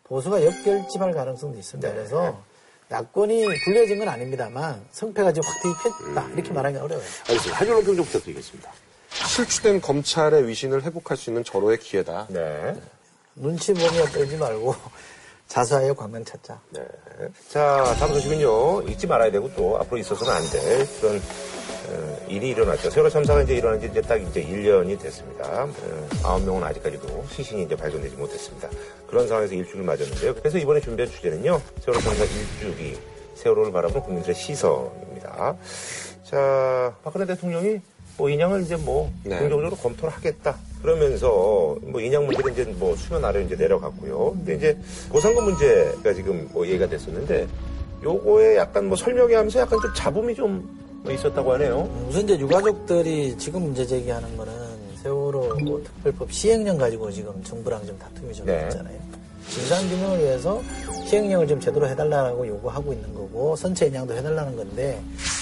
보수가 역결집할 가능성도 있습니다. 그래서 야권이 불리해진 건 아닙니다만 성패가 지금 확 뒤집혔다 이렇게 말하기 어려워요. 알겠습니다. 한줄로 평좀 부탁드리겠습니다. 실추된 검찰의 위신을 회복할 수 있는 절호의 기회다. 네. 눈치 보며 떨지 말고 [LAUGHS] 자수하여 광명 찾자. 네. 자, 다음 소식은요. 잊지 말아야 되고 또 앞으로 있어서는 안 될 그런 어, 일이 일어났죠. 세월호 참사가 이제 일어난 지 이제 딱 이제 1년이 됐습니다. 아홉 명은 아직까지도 시신이 이제 발견되지 못했습니다. 그런 상황에서 일주를 맞았는데요. 그래서 이번에 준비한 주제는요. 세월호 참사 일주기, 세월호를 바라보는 국민들의 시선입니다. 자, 박근혜 대통령이 뭐 인양을 이제 뭐 네. 긍정적으로 검토를 하겠다. 그러면서 뭐 인양 문제는 이제 뭐 수면 아래 이제 내려갔고요. 근데 이제 보상금 문제가 지금 뭐 얘기가 됐었는데 요거에 약간 뭐 설명회 하면서 약간 좀 잡음이 좀뭐 있었다고 하네요. 우선 이제 유가족들이 지금 문제 제기하는 거는 세월호 뭐 특별법 시행령 가지고 지금 정부랑 좀 다툼이 좀 네. 있잖아요. 진상규명을 위해서 시행령을 좀 제대로 해달라고 요구하고 있는 거고 선체 인양도 해달라는 건데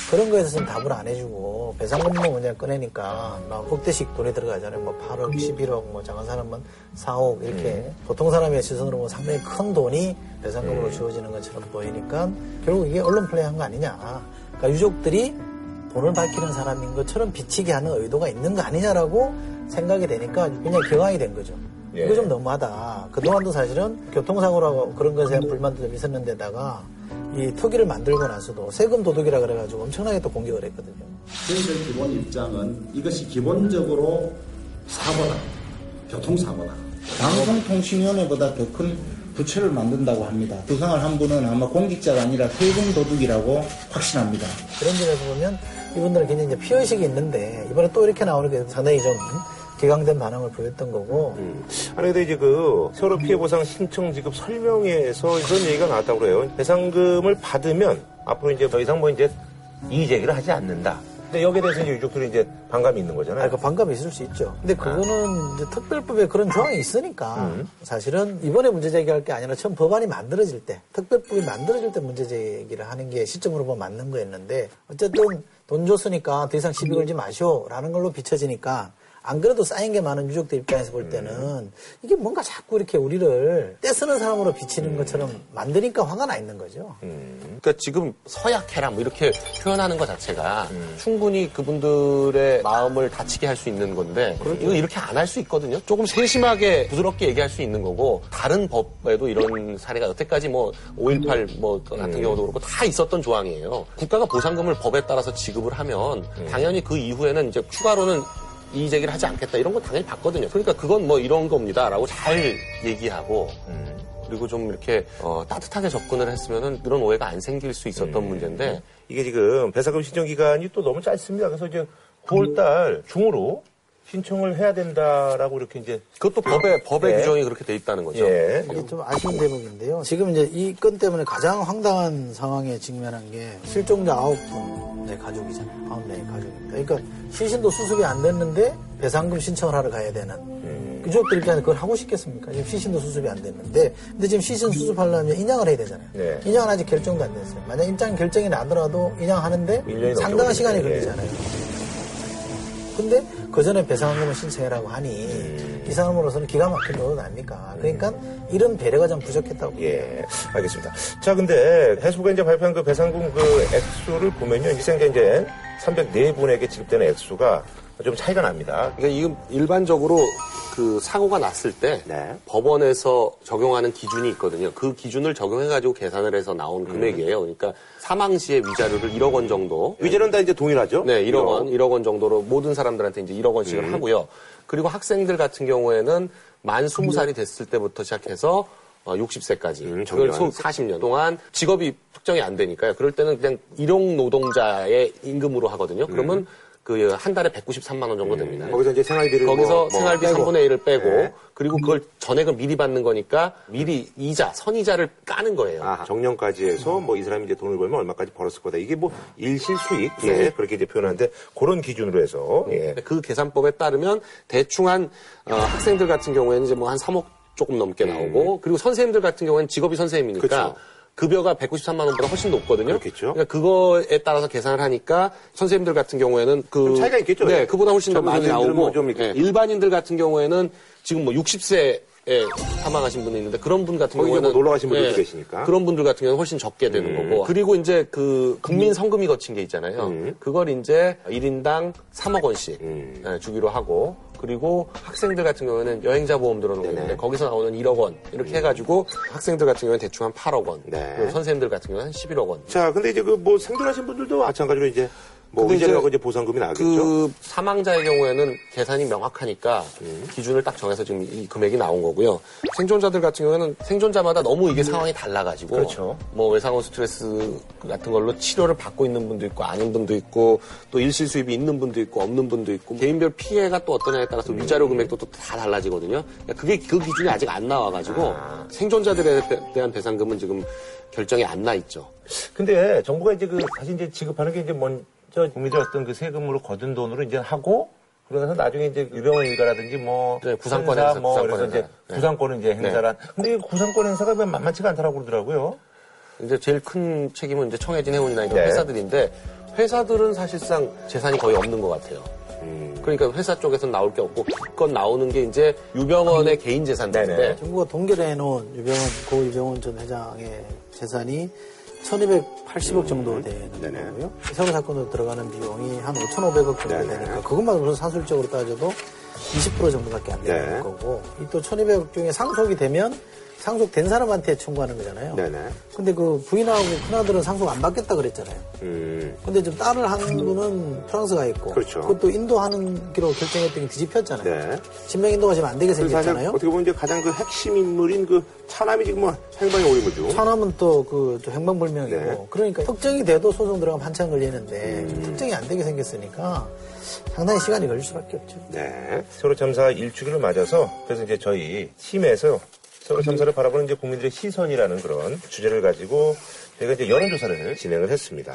그런 거에 대해서는 답을 안 해주고 배상금만 문제 꺼내니까 막 억대씩 돈이 들어가잖아요. 뭐 8억, 11억, 뭐 작은 사람은 4억 이렇게 보통 사람의 시선으로 보면 상당히 큰 돈이 배상금으로 주어지는 것처럼 보이니까 결국 이게 언론 플레이한 거 아니냐. 그러니까 유족들이 돈을 밝히는 사람인 것처럼 비치게 하는 의도가 있는 거 아니냐라고 생각이 되니까 그냥 경황이 된 거죠. 예. 이거 좀 너무하다. 그동안도 사실은 교통사고라고 그런 것에 대한 불만도 좀 있었는데다가 이 투기를 만들고 나서도 세금 도둑이라 그래가지고 엄청나게 또 공격을 했거든요. 저희들 기본 입장은 이것이 기본적으로 사고다. 교통사고다. 방송통신위원회보다 더 큰 부처를 만든다고 합니다. 부상을 한 분은 아마 공직자가 아니라 세금 도둑이라고 확신합니다. 그런 점에서 보면 이분들은 굉장히 이제 피의식이 있는데 이번에 또 이렇게 나오는 게 상당히 좀 기강된 반응을 보였던 거고 아니 근데 이제 그 세월호 피해 보상 신청 지급 설명회에서 그런 얘기가 나왔다고 그래요. 배상금을 받으면 앞으로 이제 더 이상 뭐 이제 이의 제기를 하지 않는다. 근데 여기에 대해서 이제 유족들이 이제 반감이 있는 거잖아요. 아, 그 반감이 있을 수 있죠. 근데 그거는 이제 특별법에 그런 조항이 있으니까 음. 사실은 이번에 문제 제기할 게 아니라 처음 법안이 만들어질 때 특별법이 만들어질 때 문제 제기를 하는 게 시점으로 보면 맞는 거였는데 어쨌든 돈 줬으니까 더 이상 시비 걸지 마시오라는 걸로 비춰지니까 안 그래도 쌓인 게 많은 유족들 입장에서 볼 때는 이게 뭔가 자꾸 이렇게 우리를 떼쓰는 사람으로 비치는 것처럼 만드니까 화가 나 있는 거죠. 그러니까 지금 서약해라 뭐 이렇게 표현하는 것 자체가 충분히 그분들의 마음을 다치게 할 수 있는 건데 이거 이렇게 안 할 수 있거든요. 조금 세심하게 부드럽게 얘기할 수 있는 거고 다른 법에도 이런 사례가 여태까지 뭐 5.18 뭐 같은 경우도 그렇고 다 있었던 조항이에요. 국가가 보상금을 법에 따라서 지급을 하면 당연히 그 이후에는 이제 추가로는 이의 제기를 하지 않겠다. 이런 건 당연히 봤거든요. 그러니까 그건 뭐 이런 겁니다라고 잘 얘기하고 그리고 좀 이렇게 어, 따뜻하게 접근을 했으면은 그런 오해가 안 생길 수 있었던 문제인데. 이게 지금 배상금 신청 기간이 또 너무 짧습니다. 그래서 이제 9월달 중으로 신청을 해야 된다라고 이렇게 이제 그것도 법에 법의 네. 규정이 그렇게 돼 있다는 거죠. 예. 이게 좀 아쉬운 대목인데요. 지금 이제 이 건 때문에 가장 황당한 상황에 직면한 게 실종자 아홉 분의 가족이잖아요. 아홉 명의 가족입니다. 그러니까 시신도 수습이 안 됐는데 배상금 신청을 하러 가야 되는. 유족들 입장에서 그걸 하고 싶겠습니까? 지금 시신도 수습이 안 됐는데. 근데 지금 시신 수습하려면 인양을 해야 되잖아요. 네. 인양은 아직 결정도 안 됐어요. 만약 입장 결정이 나더라도 인양하는데 상당한 시간이. 걸리잖아요. 근데 그 전에 배상금을 신청해라고 하니 이 사람으로서는 기가 막힌 노릇 아닙니까? 그러니까 이런 배려가 좀 부족했다고 예, 알겠습니다. 자, 근데 해수부가 이제 발표한 그 배상금 그 액수를 보면요. 희생자 이제 304분에게 지급되는 액수가 좀 차이가 납니다. 그러니까 이건 일반적으로 그 사고가 났을 때 법원에서 적용하는 기준이 있거든요. 그 기준을 적용해가지고 계산을 해서 나온 금액이에요. 그러니까 사망 시의 위자료를 1억 원 정도. 위자료는 다 이제 동일하죠? 네, 1억 1억. 원, 1억 원 정도로 모든 사람들한테 이제 1억 원씩을 음. 하고요. 그리고 학생들 같은 경우에는 만 20살이 됐을 때부터 시작해서 어, 60세까지. 그걸 정리하는 40년 동안 직업이 특정이 안 되니까요. 그럴 때는 그냥 일용 노동자의 임금으로 하거든요. 그러면 그 한 달에 193만 원 정도 됩니다. 거기서 이제 생활비를 거기서 뭐- 뭐 생활비 빼고. 3분의 1을 빼고 네. 그리고 그걸 전액을 미리 받는 거니까 미리 이자, 선이자를 까는 거예요. 아, 정년까지 해서 뭐 이 사람이 이제 돈을 벌면 얼마까지 벌었을 거다. 이게 뭐 일실 수익 예, 네. 그렇게 이제 표현하는데 그런 기준으로 해서 예. 그 계산법에 따르면 대충 한 어, 학생들 같은 경우에는 이제 뭐 한 3억 조금 넘게 나오고 그리고 선생님들 같은 경우에는 직업이 선생님이니까 음. 그쵸. 급여가 193만 원보다 훨씬 높거든요. 그렇겠죠. 그러니까 그거에 따라서 계산을 하니까 선생님들 같은 경우에는 그좀 차이가 있겠죠. 네, 그보다 훨씬 더 많이 나오고 이렇게- 예, 일반인들 같은 경우에는 지금 뭐 60세에 사망하신 분이 있는데 그런 분 같은 뭐 놀러 가신 분들도 예, 계시니까. 그런 분들 같은 경우는 훨씬 적게 되는 음. 거고 그리고 이제 그 국민 성금이 거친 게 있잖아요. 음. 그걸 이제 1인당 3억 원씩 예, 주기로 하고 그리고 학생들 같은 경우에는 여행자 보험 들어놓은 게 있는데 거기서 나오는 1억 원 이렇게 해가지고 학생들 같은 경우는 대충 한 8억 원. 네. 선생님들 같은 경우는 한 11억 원. 자, 근데 이제 그 뭐 생존하신 분들도 마찬가지로 이제 뭐 근데 의제하고 이제 이제 보상금이 나겠죠. 그 사망자의 경우에는 계산이 명확하니까 기준을 딱 정해서 지금 이 금액이 나온 거고요. 생존자들 같은 경우에는 생존자마다 너무 이게 상황이 달라가지고 그렇죠. 뭐 외상후 스트레스 같은 걸로 치료를 받고 있는 분도 있고 아닌 분도 있고 또 일실 수입이 있는 분도 있고 없는 분도 있고 개인별 피해가 또 어떠냐에 따라서 위자료 금액도 또 다 달라지거든요. 그러니까 그게 그 기준이 아직 안 나와가지고 생존자들에 대- 대한 배상금은 지금 결정이 안 나 있죠. 근데 정부가 이제 그 사실 이제 지급하는 게 이제 먼 저 국민들 어떤 그 세금으로 거둔 돈으로 이제 하고 그러면서 나중에 이제 유병원 일가라든지 뭐 네, 구상권 행사 뭐 구상권 그래서 이제 행사. 네. 구상권 이제 행사란 근데 이 구상권 행사가 왜 만만치가 않다라고 그러더라고요. 이제 제일 큰 책임은 이제 청해진 해운이나 이런 네. 회사들인데 회사들은 사실상 재산이 거의 없는 것 같아요. 음. 그러니까 회사 쪽에서는 나올 게 없고 기껏 나오는 게 이제 유병원의 개인 재산들인데 정부가 동결해 놓은 유병원 고 유병원 전 회장의 재산이 1280억 정도 되는 거고요. 세월호 사건으로 들어가는 비용이 한 5,500억 정도 되니까 그것만 우선 사술적으로 따져도 20% 정도밖에 안 되는 네. 거고 이 또 1,200억 중에 상속이 되면 상속된 사람한테 청구하는 거잖아요. 네네. 근데 그 부인하고 큰아들은 상속 안 받겠다 그랬잖아요. 음. 근데 지금 딸을 한 분은 프랑스가 있고 그렇죠. 것도 인도하기로 결정했던 게 뒤집혔잖아요. 네. 신명 인도가 지금 안 되게 생겼잖아요. 어떻게 보면 이제 가장 그 핵심 인물인 그 차남이 지금 뭐 행방에 올린 거죠. 차남은 또그 행방불명이고 네. 그러니까 특정이 돼도 소송 들어가면 한참 걸리는데 음. 좀 특정이 안 되게 생겼으니까 상당히 시간이 걸릴 수밖에 없죠. 네. 세월호 참사 일주기를 맞아서 그래서 이제 저희 팀에서 세월호 참사를 바라보는 이제 국민들의 시선이라는 그런 주제를 가지고 저희가 이제 여론조사를 진행을 했습니다.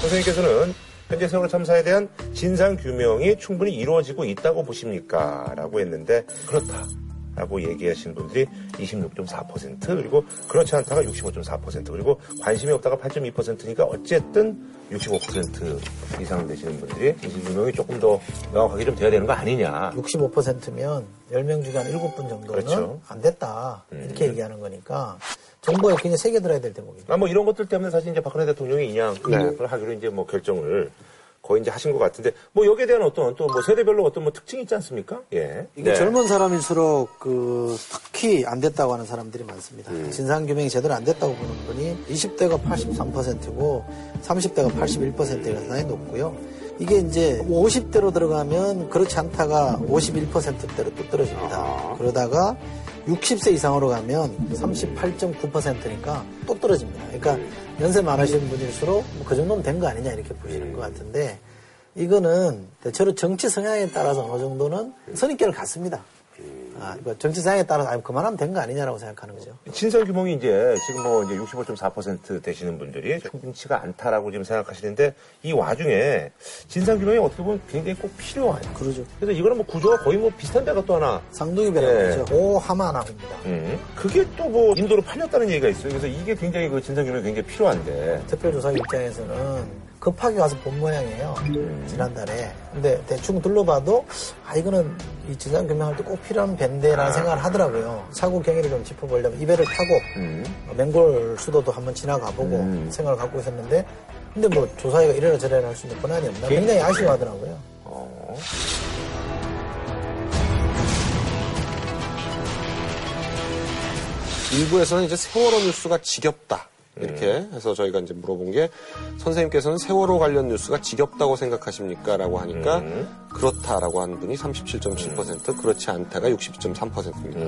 선생님께서는 현재 세월호 참사에 대한 진상 규명이 충분히 이루어지고 있다고 보십니까? 라고 했는데 그렇다. 라고 얘기하신 분들이 26.4% 그리고 그렇지 않다가 65.4% 그리고 관심이 없다가 8.2%니까 어쨌든 65% 이상 되시는 분들이 진실 규명이 조금 더 명확하게 좀 돼야 되는 거 아니냐. 65%면 10명 중에 한 7분 정도는 그렇죠. 안 됐다 이렇게 얘기하는 거니까 정부가 굉장히 세게 들어야 될 대목입니다. 아, 뭐 이런 것들 때문에 사실 이제 박근혜 대통령이 인양을 네. 하기로 이제 뭐 결정을 거의 이제 하신 것 같은데 뭐 여기에 대한 어떤 또 뭐 세대별로 어떤 뭐 특징이 있지 않습니까? 예. 이게 네. 젊은 사람일수록 그 특히 안 됐다고 하는 사람들이 많습니다. 음. 진상 규명이 제대로 안 됐다고 보는 분이 20대가 83%고 30대가 81%가 상당히 높고요. 이게 이제 50대로 들어가면 그렇지 않다가 51%대로 또 떨어집니다. 그러다가 60세 이상으로 가면 38.9%니까 또 떨어집니다. 그러니까 연세 많으신 분일수록 뭐 그 정도면 된 거 아니냐 이렇게 보시는 것 같은데 이거는 대체로 정치 성향에 따라서 어느 정도는 선입견을 갖습니다. 아, 이거 정치 성향에 따라서 아니, 그만하면 된 거 아니냐라고 생각하는 거죠. 진상 규명이 이제 지금 뭐 이제 65.4% 되시는 분들이 충분치가 않다라고 지금 생각하시는데 이 와중에 진상 규명이 어떻게 보면 굉장히 꼭 필요한. 그러죠. 그래서 이거는 뭐 구조가 거의 뭐 비슷한 데가 또 하나. 쌍둥이 배라고 네. 하죠. 오하마나입니다. 음. 그게 또 뭐 인도로 팔렸다는 얘기가 있어요. 그래서 이게 굉장히 그 진상 규명이 굉장히 필요한데. 특별조사 입장에서는 급하게 와서 본 모양이에요. 지난달에. 근데 대충 둘러봐도 아 이거는 이 진상 규명할 때 꼭 필요한 밴데라는 생각을 하더라고요. 사고 경위를 좀 짚어보려면 이 배를 타고 어, 맹골 수도도 한번 지나가보고 생각을 갖고 있었는데 근데 뭐 조사위가 이래라 저래라 할 수 있는 권한이 없나 굉장히 아쉬워하더라고요. 일부에서는 이제 세월호 뉴스가 지겹다. 이렇게 해서 저희가 이제 물어본 게 선생님께서는 세월호 관련 뉴스가 지겹다고 생각하십니까? 라고 하니까 그렇다라고 하는 분이 37.7% 그렇지 않다가 62.3%입니다.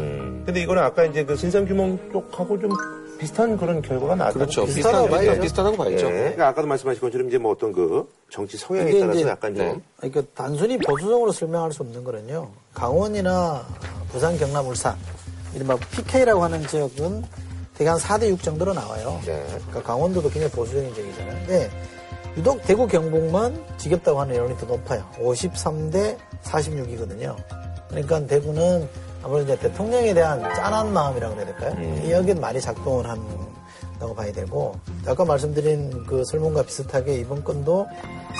근데 이거는 아까 이제 그 진상 규명 쪽하고 좀 비슷한 그런 결과가 나왔다. 그렇죠. 비슷하다고 봐야죠. 비슷하다고 봐야죠. 예. 그러니까 아까도 말씀하신 것처럼 이제 뭐 어떤 그 정치 성향에 따라서 이제 약간 좀 그러니까 단순히 보수적으로 설명할 수 없는 거는요. 강원이나 부산, 경남, 울산 이른바 PK라고 하는 지역은 대개 한 4대 6 정도로 나와요. 그러니까 강원도도 굉장히 보수적인 지역이잖아요. 근데 유독 대구 경북만 지겹다고 하는 여론이 더 높아요. 53대 46이거든요. 그러니까 대구는 아무래도 이제 대통령에 대한 짠한 마음이라고 그래야 될까요? 이 여기에 많이 작동을 한다고 봐야 되고 아까 말씀드린 그 설문과 비슷하게 이번 건도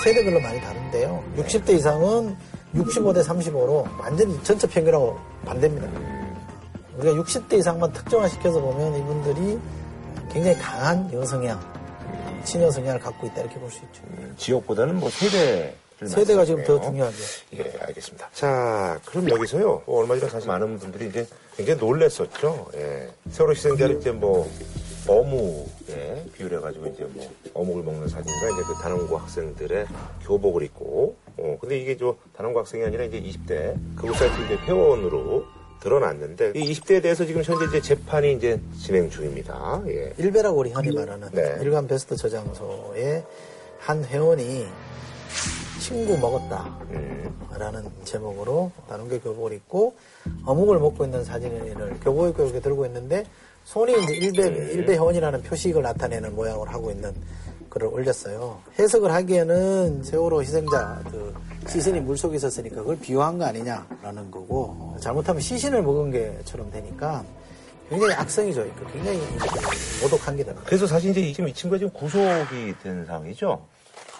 세대별로 많이 다른데요. 60대 이상은 65대 35로 완전히 전체 평균하고 반대입니다. 우리가 60대 이상만 특정화시켜서 보면 이분들이 굉장히 강한 여성향, 친여 성향을 갖고 있다 이렇게 볼 수 있죠. 지역보다는 뭐 세대 세대가 지금 더 중요하죠. 예, 알겠습니다. 자, 그럼 여기서요. 뭐 얼마 전에 사실 많은 분들이 이제 굉장히 놀랬었죠. 예. 세월호 희생자를 이제 뭐 어묵에 비유해가지고 이제 뭐 어묵을 먹는 사진과 이제 그 단원고 학생들의 교복을 입고, 어, 근데 이게 저 단원고 학생이 아니라 이제 20대 그곳 사이트 이제 회원으로 드러났는데 이 20대에 대해서 지금 현재 이제 재판이 이제 진행 중입니다. 예. 일베라고 우리 흔히 말하는 네. 일간 베스트 저장소의 한 회원이 친구 먹었다. 라는 제목으로 다른게 교복을 입고 어묵을 먹고 있는 사진을 교복 입고 이렇게 들고 있는데 손이 이제 일베, 일베 회원이라는 표식을 나타내는 모양을 하고 있는 글을 올렸어요. 해석을 하기에는 세월호 희생자 그 시신이 물속에 있었으니까 그걸 비유한 거 아니냐라는 거고 잘못하면 시신을 먹은 게처럼 되니까 굉장히 악성이죠. 그 굉장히 모독한 게 됩니다. 그래서 사실 이제 지금 이 친구가 지금 구속이 된 상황이죠.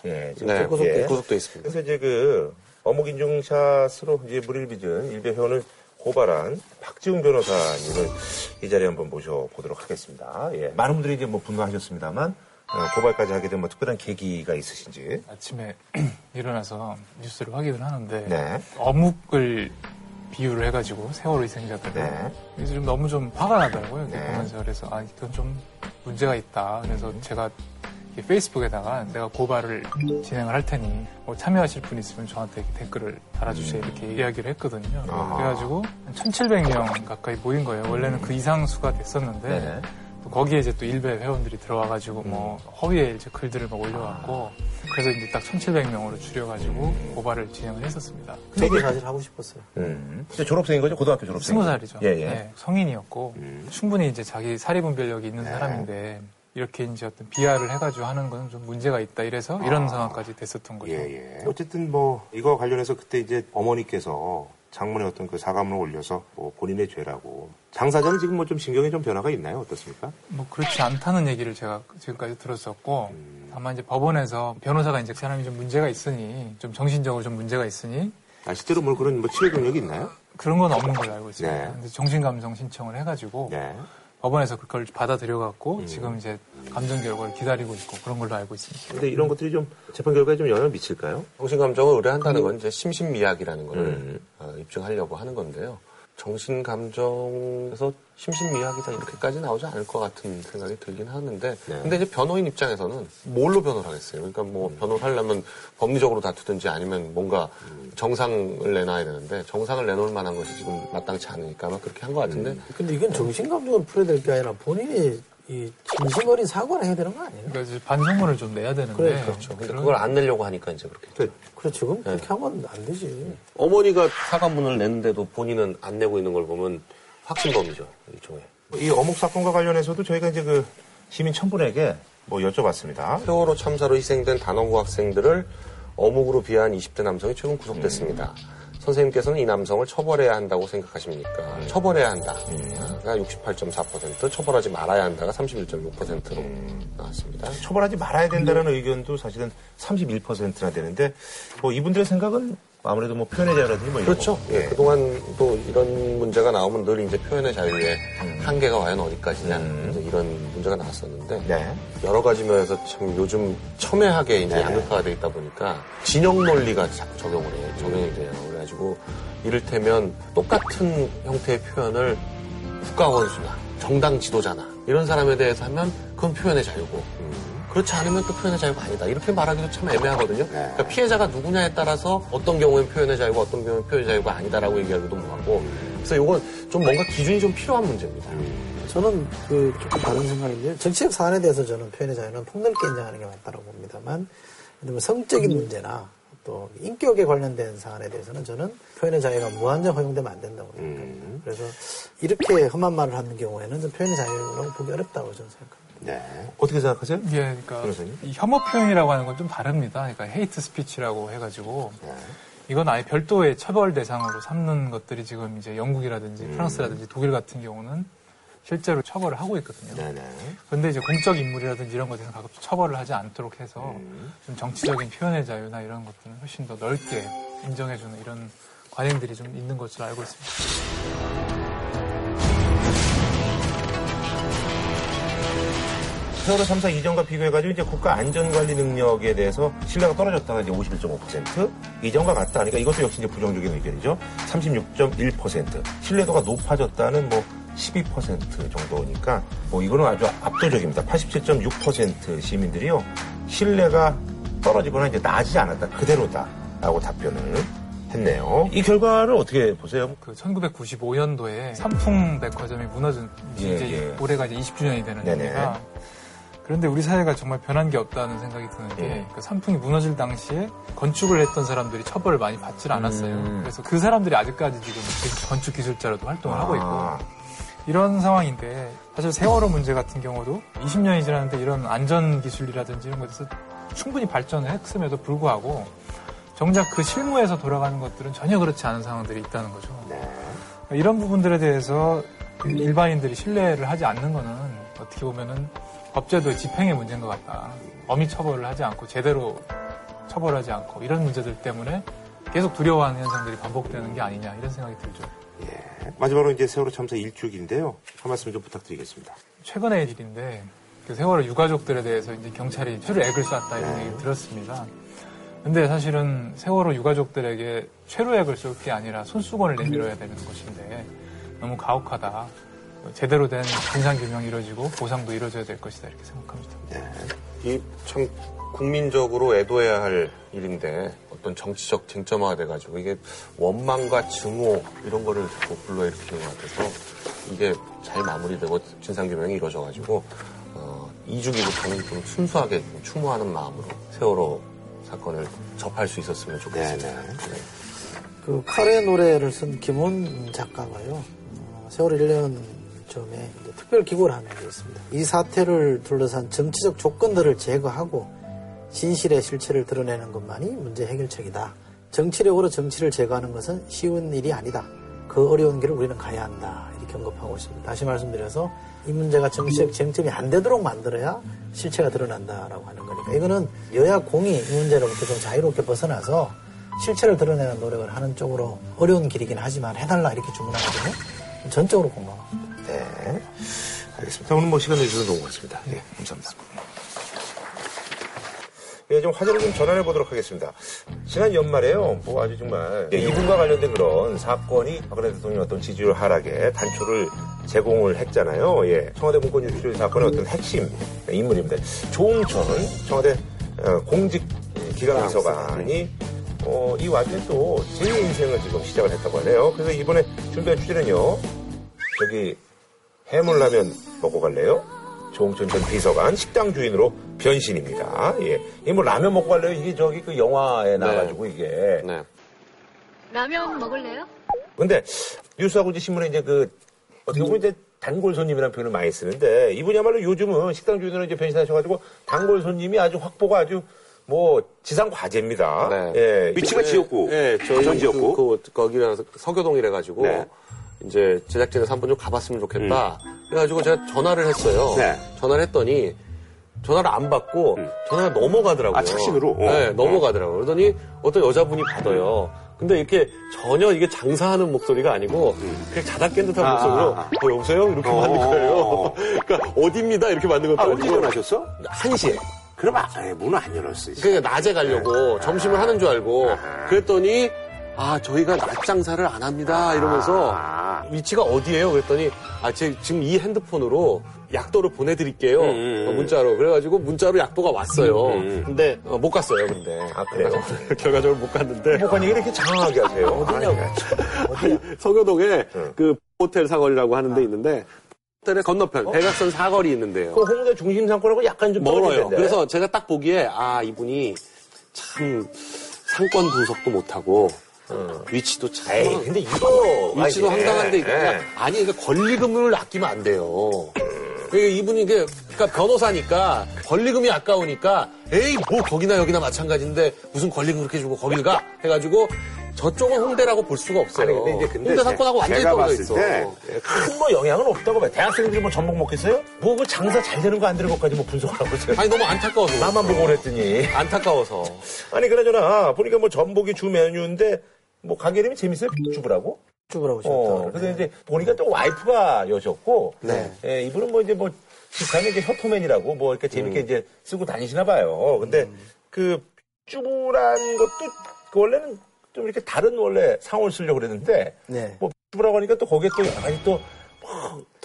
예, 지금 네, 구속돼 예, 구속돼 있습니다. 그래서 이제 그 어묵 인증샷으로 이제 물을 빚은 일베 회원을 고발한 박지웅 변호사님을 이 자리에 한번 모셔보도록 하겠습니다. 예, 많은 분들이 이제 뭐 분노하셨습니다만 어, 고발까지 하게 된 뭐 특별한 계기가 있으신지. 아침에 [CLEARS THROAT] 일어나서 뉴스를 확인을 하는데 네. 어묵을 비유를 해가지고 세월호 희생자들 네. 그래서 좀 너무 좀 화가 나더라고요 이렇게 보면서 그래서 아 이건 좀 문제가 있다 그래서 제가 페이스북에다가 내가 고발을 진행을 할 테니 뭐 참여하실 분 있으면 저한테 댓글을 달아주세요 이렇게 이야기를 했거든요 아. 그래가지고 한 1700명 가까이 모인 거예요 원래는 그 이상 수가 됐었는데 네. 또 거기에 이제 또 일베 회원들이 들어와가지고 뭐 허위에 이제 글들을 막 올려왔고 그래서 이제 딱 1700명으로 줄여가지고 고발을 진행을 했었습니다. 저도 사실 하고 싶었어요. 음. 진짜 졸업생인 거죠? 고등학교 졸업생. 스무 살이죠. 예, 예. 네, 성인이었고 충분히 이제 자기 사리분별력이 있는 사람인데 이렇게 이제 어떤 비하를 해가지고 하는 건 좀 문제가 있다 이래서 이런 상황까지 됐었던 거죠. 예, 예. 어쨌든 뭐 이거 관련해서 그때 이제 어머니께서 장문에 어떤 그 사과문을 올려서 뭐 본인의 죄라고 장사자는 지금 뭐 좀 신경에 좀 변화가 있나요? 어떻습니까? 뭐 그렇지 않다는 얘기를 제가 지금까지 들었었고 다만 이제 법원에서 변호사가 이제 그 사람이 좀 문제가 있으니 좀 정신적으로 좀 문제가 있으니 아, 실제로 뭐 그런 뭐 치료 경력이 있나요? 그런 건 없는 걸로 알고 있습니다. 네. 정신감정 신청을 해가지고 법원에서 그걸 받아들여갖고 지금 이제 감정 결과를 기다리고 있고 그런 걸로 알고 있습니다. 근데 이런 것들이 좀 재판 결과에 좀 영향을 미칠까요? 정신 감정을 의뢰한다는 건 이제 심신미약이라는 걸 음. 어, 입증하려고 하는 건데요. 정신 감정에서 심신미약이다 이렇게까지 나오지 않을 것 같은 생각이 들긴 하는데 네. 근데 이제 변호인 입장에서는 뭘로 변호를 하겠어요? 그러니까 뭐 음. 변호를 하려면 법리적으로 다투든지 아니면 뭔가 정상을 내놔야 되는데 정상을 내놓을 만한 것이 지금 마땅치 않으니까 아마 그렇게 한 것 같은데 근데 이건 정신 감정을 풀어야 될 게 아니라 본인이 이 진심 어린 사과를 해야 되는 거 아니에요? 그러니까 이제 반성문을 좀 내야 되는데 그래, 그렇죠. 근데 그걸 안 내려고 하니까 이제 그렇게 그렇죠. 그럼 그렇게 하면 안 되지. 어머니가 사과문을 냈는데도 본인은 안 내고 있는 걸 보면 확신범이죠 일종의. 이 어묵 사건과 관련해서도 저희가 이제 그 시민 천분에게 뭐 여쭤봤습니다. 세월호 참사로 희생된 단원고 학생들을 어묵으로 비하한 20대 남성이 최근 구속됐습니다. 선생님께서는 이 남성을 처벌해야 한다고 생각하십니까? 처벌해야 한다가 68.4%, 처벌하지 말아야 한다가 31.6%로 나왔습니다. 처벌하지 말아야 된다는 의견도 사실은 31%나 되는데 뭐 이분들의 생각은 아무래도 뭐 표현의 자유라든지 뭐 이런 그렇죠. 거. 예, 그동안 또 이런 문제가 나오면 늘 이제 표현의 자유의 한계가 과연 어디까지냐 이제 이런 문제가 나왔었는데 네. 여러 가지 면에서 참 요즘 첨예하게 이제 양극화가 돼 있다 보니까 진영 논리가 적용을 해요. 적용이 돼요. 그래가지고 이를테면 똑같은 형태의 표현을 국가 원수나 정당 지도자나 이런 사람에 대해서 하면 그건 표현의 자유고 그렇지 않으면 또 표현의 자유가 아니다. 이렇게 말하기도 참 애매하거든요. 그러니까 피해자가 누구냐에 따라서 어떤 경우엔 표현의 자유가 어떤 경우엔 표현의 자유가 아니다라고 얘기하기도 뭐하고 그래서 이건 좀 뭔가 기준이 좀 필요한 문제입니다. 저는 그 조금 다른 생각인데요. 정치적 사안에 대해서 저는 표현의 자유는 폭넓게 인정하는 게 맞다고 봅니다만, 성적인 문제나 또 인격에 관련된 사안에 대해서는 저는 표현의 자유가 무한정 허용되면 안 된다고 생각합니다. 그래서 이렇게 험한 말을 하는 경우에는 좀 표현의 자유라고 보기 어렵다고 저는 생각합니다. 네. 어떻게 생각하세요? 예, 그러니까 변호사님? 이 혐오 표현이라고 하는 건 좀 다릅니다. 그러니까 hate speech라고 해가지고 이건 아예 별도의 처벌 대상으로 삼는 것들이 지금 이제 영국이라든지 프랑스라든지 독일 같은 경우는 실제로 처벌을 하고 있거든요. 그런데 이제 공적 인물이라든지 이런 대해서 가급적 처벌을 하지 않도록 해서 좀 정치적인 표현의 자유나 이런 것들은 훨씬 더 넓게 인정해주는 이런 관행들이 좀 있는 것으로 알고 있습니다. 세월호 참사 이전과 비교해가지고 이제 국가 안전관리 능력에 대해서 신뢰가 떨어졌다가 이제 51.5%, 이전과 같다. 그러니까 이것도 역시 이제 부정적인 의견이죠. 36.1%, 신뢰도가 높아졌다는 뭐 12% 정도니까 뭐 이거는 아주 압도적입니다. 87.6% 시민들이요 신뢰가 떨어지거나 이제 나아지지 않았다. 그대로다 라고 답변을 했네요. 이 결과를 어떻게 보세요? 그 1995년도에 삼풍 백화점이 무너진 지 예, 이제 예. 올해가 이제 20주년이 되는. 해니까 그런데 우리 사회가 정말 변한 게 없다는 생각이 드는 게 예. 그 삼풍이 무너질 당시에 건축을 했던 사람들이 처벌을 많이 받질 않았어요. 음. 그래서 그 사람들이 아직까지 지금 건축 기술자로도 활동을 하고 있고 아. 이런 상황인데 사실 세월호 문제 같은 경우도 20년이 지났는데 이런 안전 기술이라든지 이런 것에서 충분히 발전을 했음에도 불구하고 정작 그 실무에서 돌아가는 것들은 전혀 그렇지 않은 상황들이 있다는 거죠. 이런 부분들에 대해서 일반인들이 신뢰를 하지 않는 거는 어떻게 보면은 법제도의 집행의 문제인 것 같다. 엄히 처벌을 하지 않고 제대로 처벌하지 않고 이런 문제들 때문에 계속 두려워하는 현상들이 반복되는 게 아니냐 이런 생각이 들죠. 마지막으로 이제 세월호 참사 일주기인데요. 한 말씀 좀 부탁드리겠습니다. 최근의 일인데 그 세월호 유가족들에 대해서 이제 경찰이 최루 액을 쐈다 이런 얘기 들었습니다. 근데 사실은 세월호 유가족들에게 최루 액을 쏠 게 아니라 손수건을 내밀어야 되는 것인데 너무 가혹하다. 제대로 된 진상 규명이 이루어지고 보상도 이루어져야 될 것이다 이렇게 생각합니다. 이참 국민적으로 애도해야 할 일인데 어떤 정치적 쟁점화가 돼가지고 이게 원망과 증오 이런 거를 자꾸 불러일으키는 것 같아서 이게 잘 마무리되고 진상규명이 이루어져가지고 어, 이주기부터는 좀 순수하게 좀 추모하는 마음으로 세월호 사건을 접할 수 있었으면 좋겠습니다. 네. 그 카레 노래를 쓴 김훈 작가가요. 어, 세월 1년 전에 이제 특별 기고를 하는 게 있습니다. 이 사태를 둘러싼 정치적 조건들을 제거하고 진실의 실체를 드러내는 것만이 문제 해결책이다. 정치력으로 정치를 제거하는 것은 쉬운 일이 아니다. 그 어려운 길을 우리는 가야 한다. 이렇게 언급하고 있습니다. 다시 말씀드려서 이 문제가 정치적 쟁점이 안 되도록 만들어야 실체가 드러난다라고 하는 거니까 이거는 여야 공이 이 문제로부터 좀 자유롭게 벗어나서 실체를 드러내는 노력을 하는 쪽으로 어려운 길이긴 하지만 해달라 이렇게 주문하거든요. 전적으로 공감합니다. 네. 알겠습니다. 오늘 뭐 시간 내주셔서 너무 고맙습니다. 네, 감사합니다. 예, 좀 화제를 좀 전환해 보도록 하겠습니다. 지난 연말에요, 뭐 아주 정말 예, 이분과 관련된 그런 사건이 박근혜 대통령 어떤 지지율 하락에 단초를 제공을 했잖아요. 예, 청와대 문건 유출 사건의 어떤 핵심 인물입니다. 조홍천 청와대 어, 공직 기강 비서관이 어, 이 와중에 또 제 인생을 지금 시작을 했다고 하네요. 그래서 이번에 준비한 주제는요. 저기 해물라면 먹고 갈래요? 조홍천 전 비서관 식당 주인으로 변신입니다. 예. 이게 뭐 라면 먹고 갈래요? 이게 저기 그 영화에 나와가지고 이게. 라면 먹을래요? 근데 뉴스하고 이제 신문에 이제 그 어떻게 보면 이제 단골 손님이라는 표현을 많이 쓰는데 이분이야말로 요즘은 식당 주인으로 이제 변신하셔가지고 단골 손님이 아주 확보가 아주 뭐 지상 과제입니다. 예. 위치가 지역구. 네, 저희 전 지역구. 그, 그, 거기라서 서교동이래 가지고 네. 이제 제작진에서 한번 좀 가봤으면 좋겠다. 그래가지고 제가 전화를 했어요. 네. 전화를 했더니 전화를 안 받고 전화가 넘어가더라고요. 아, 착신으로? 어. 네, 넘어가더라고요. 그러더니 어떤 여자분이 받아요. 근데 이렇게 전혀 이게 장사하는 목소리가 아니고 그냥 자다 깬 듯한 아, 목소리로 아, 어, 여보세요? 이렇게 어. 만든 거예요. [LAUGHS] 그러니까 어디입니다 이렇게 만든 것도 아, 언제 전화하셨어? 1시에. 그럼 아, 문을 안 열었어요. 그러니까 낮에 가려고 점심을 하는 줄 알고 그랬더니 아 저희가 낮 장사를 안 합니다 이러면서 위치가 어디예요? 그랬더니 아 제 지금 이 핸드폰으로 약도를 보내드릴게요 어, 문자로 그래가지고 문자로 약도가 왔어요. 근데 어, 못 갔어요. 근데 아 그래요? [LAUGHS] 결과적으로 못 갔는데 못 가니 이렇게 장황하게 하세요? 어디냐고 서교동에 [LAUGHS] 그 호텔 사거리라고 하는 데 있는데 호텔의 건너편 백악선 사거리 있는데요. 그 홍대 중심 상권하고 약간 좀 멀어요. 그래서 제가 딱 보기에 아 이분이 참 상권 분석도 못하고 위치도 참 에이, 근데 이거 위치도 황당한데 예, 이거 예. 그냥 아니 그러니까 권리금을 아끼면 안 돼요. 그러니까 이분이 이게 그러니까 변호사니까 권리금이 아까우니까 에이 뭐 거기나 여기나 마찬가지인데 무슨 권리금 그렇게 주고 거길 가 해가지고 저쪽은 홍대라고 볼 수가 없어요. 아니 근데 이제 근데 홍대 상권하고 완전히 떨어져 있어. 때큰 뭐 영향은 없다고 봐요. 대학생들이 뭐 전복 먹겠어요? 뭐 그 장사 잘 되는 거 안 되는 것까지 뭐 분석을 하고 있어요. 아니 너무 안타까워서 나만 보고 그랬더니 안타까워서 아니 그나저나 보니까 뭐 전복이 주 메뉴인데 뭐 가게 이름이 재밌어요? 주부라고? 주부라고 어, 그래서 이제 보니까 또 와이프가 여셨고 네. 예, 이분은 뭐 이제 뭐 직관에 이제 혀토맨이라고 뭐 이렇게 재밌게 이제 쓰고 다니시나 봐요. 근데 그 쭈부란 것도 그 원래는 좀 이렇게 다른 원래 상호를 쓰려고 그랬는데 네. 뭐 쭈부라고 하니까 또 거기에 또 약간 또뭐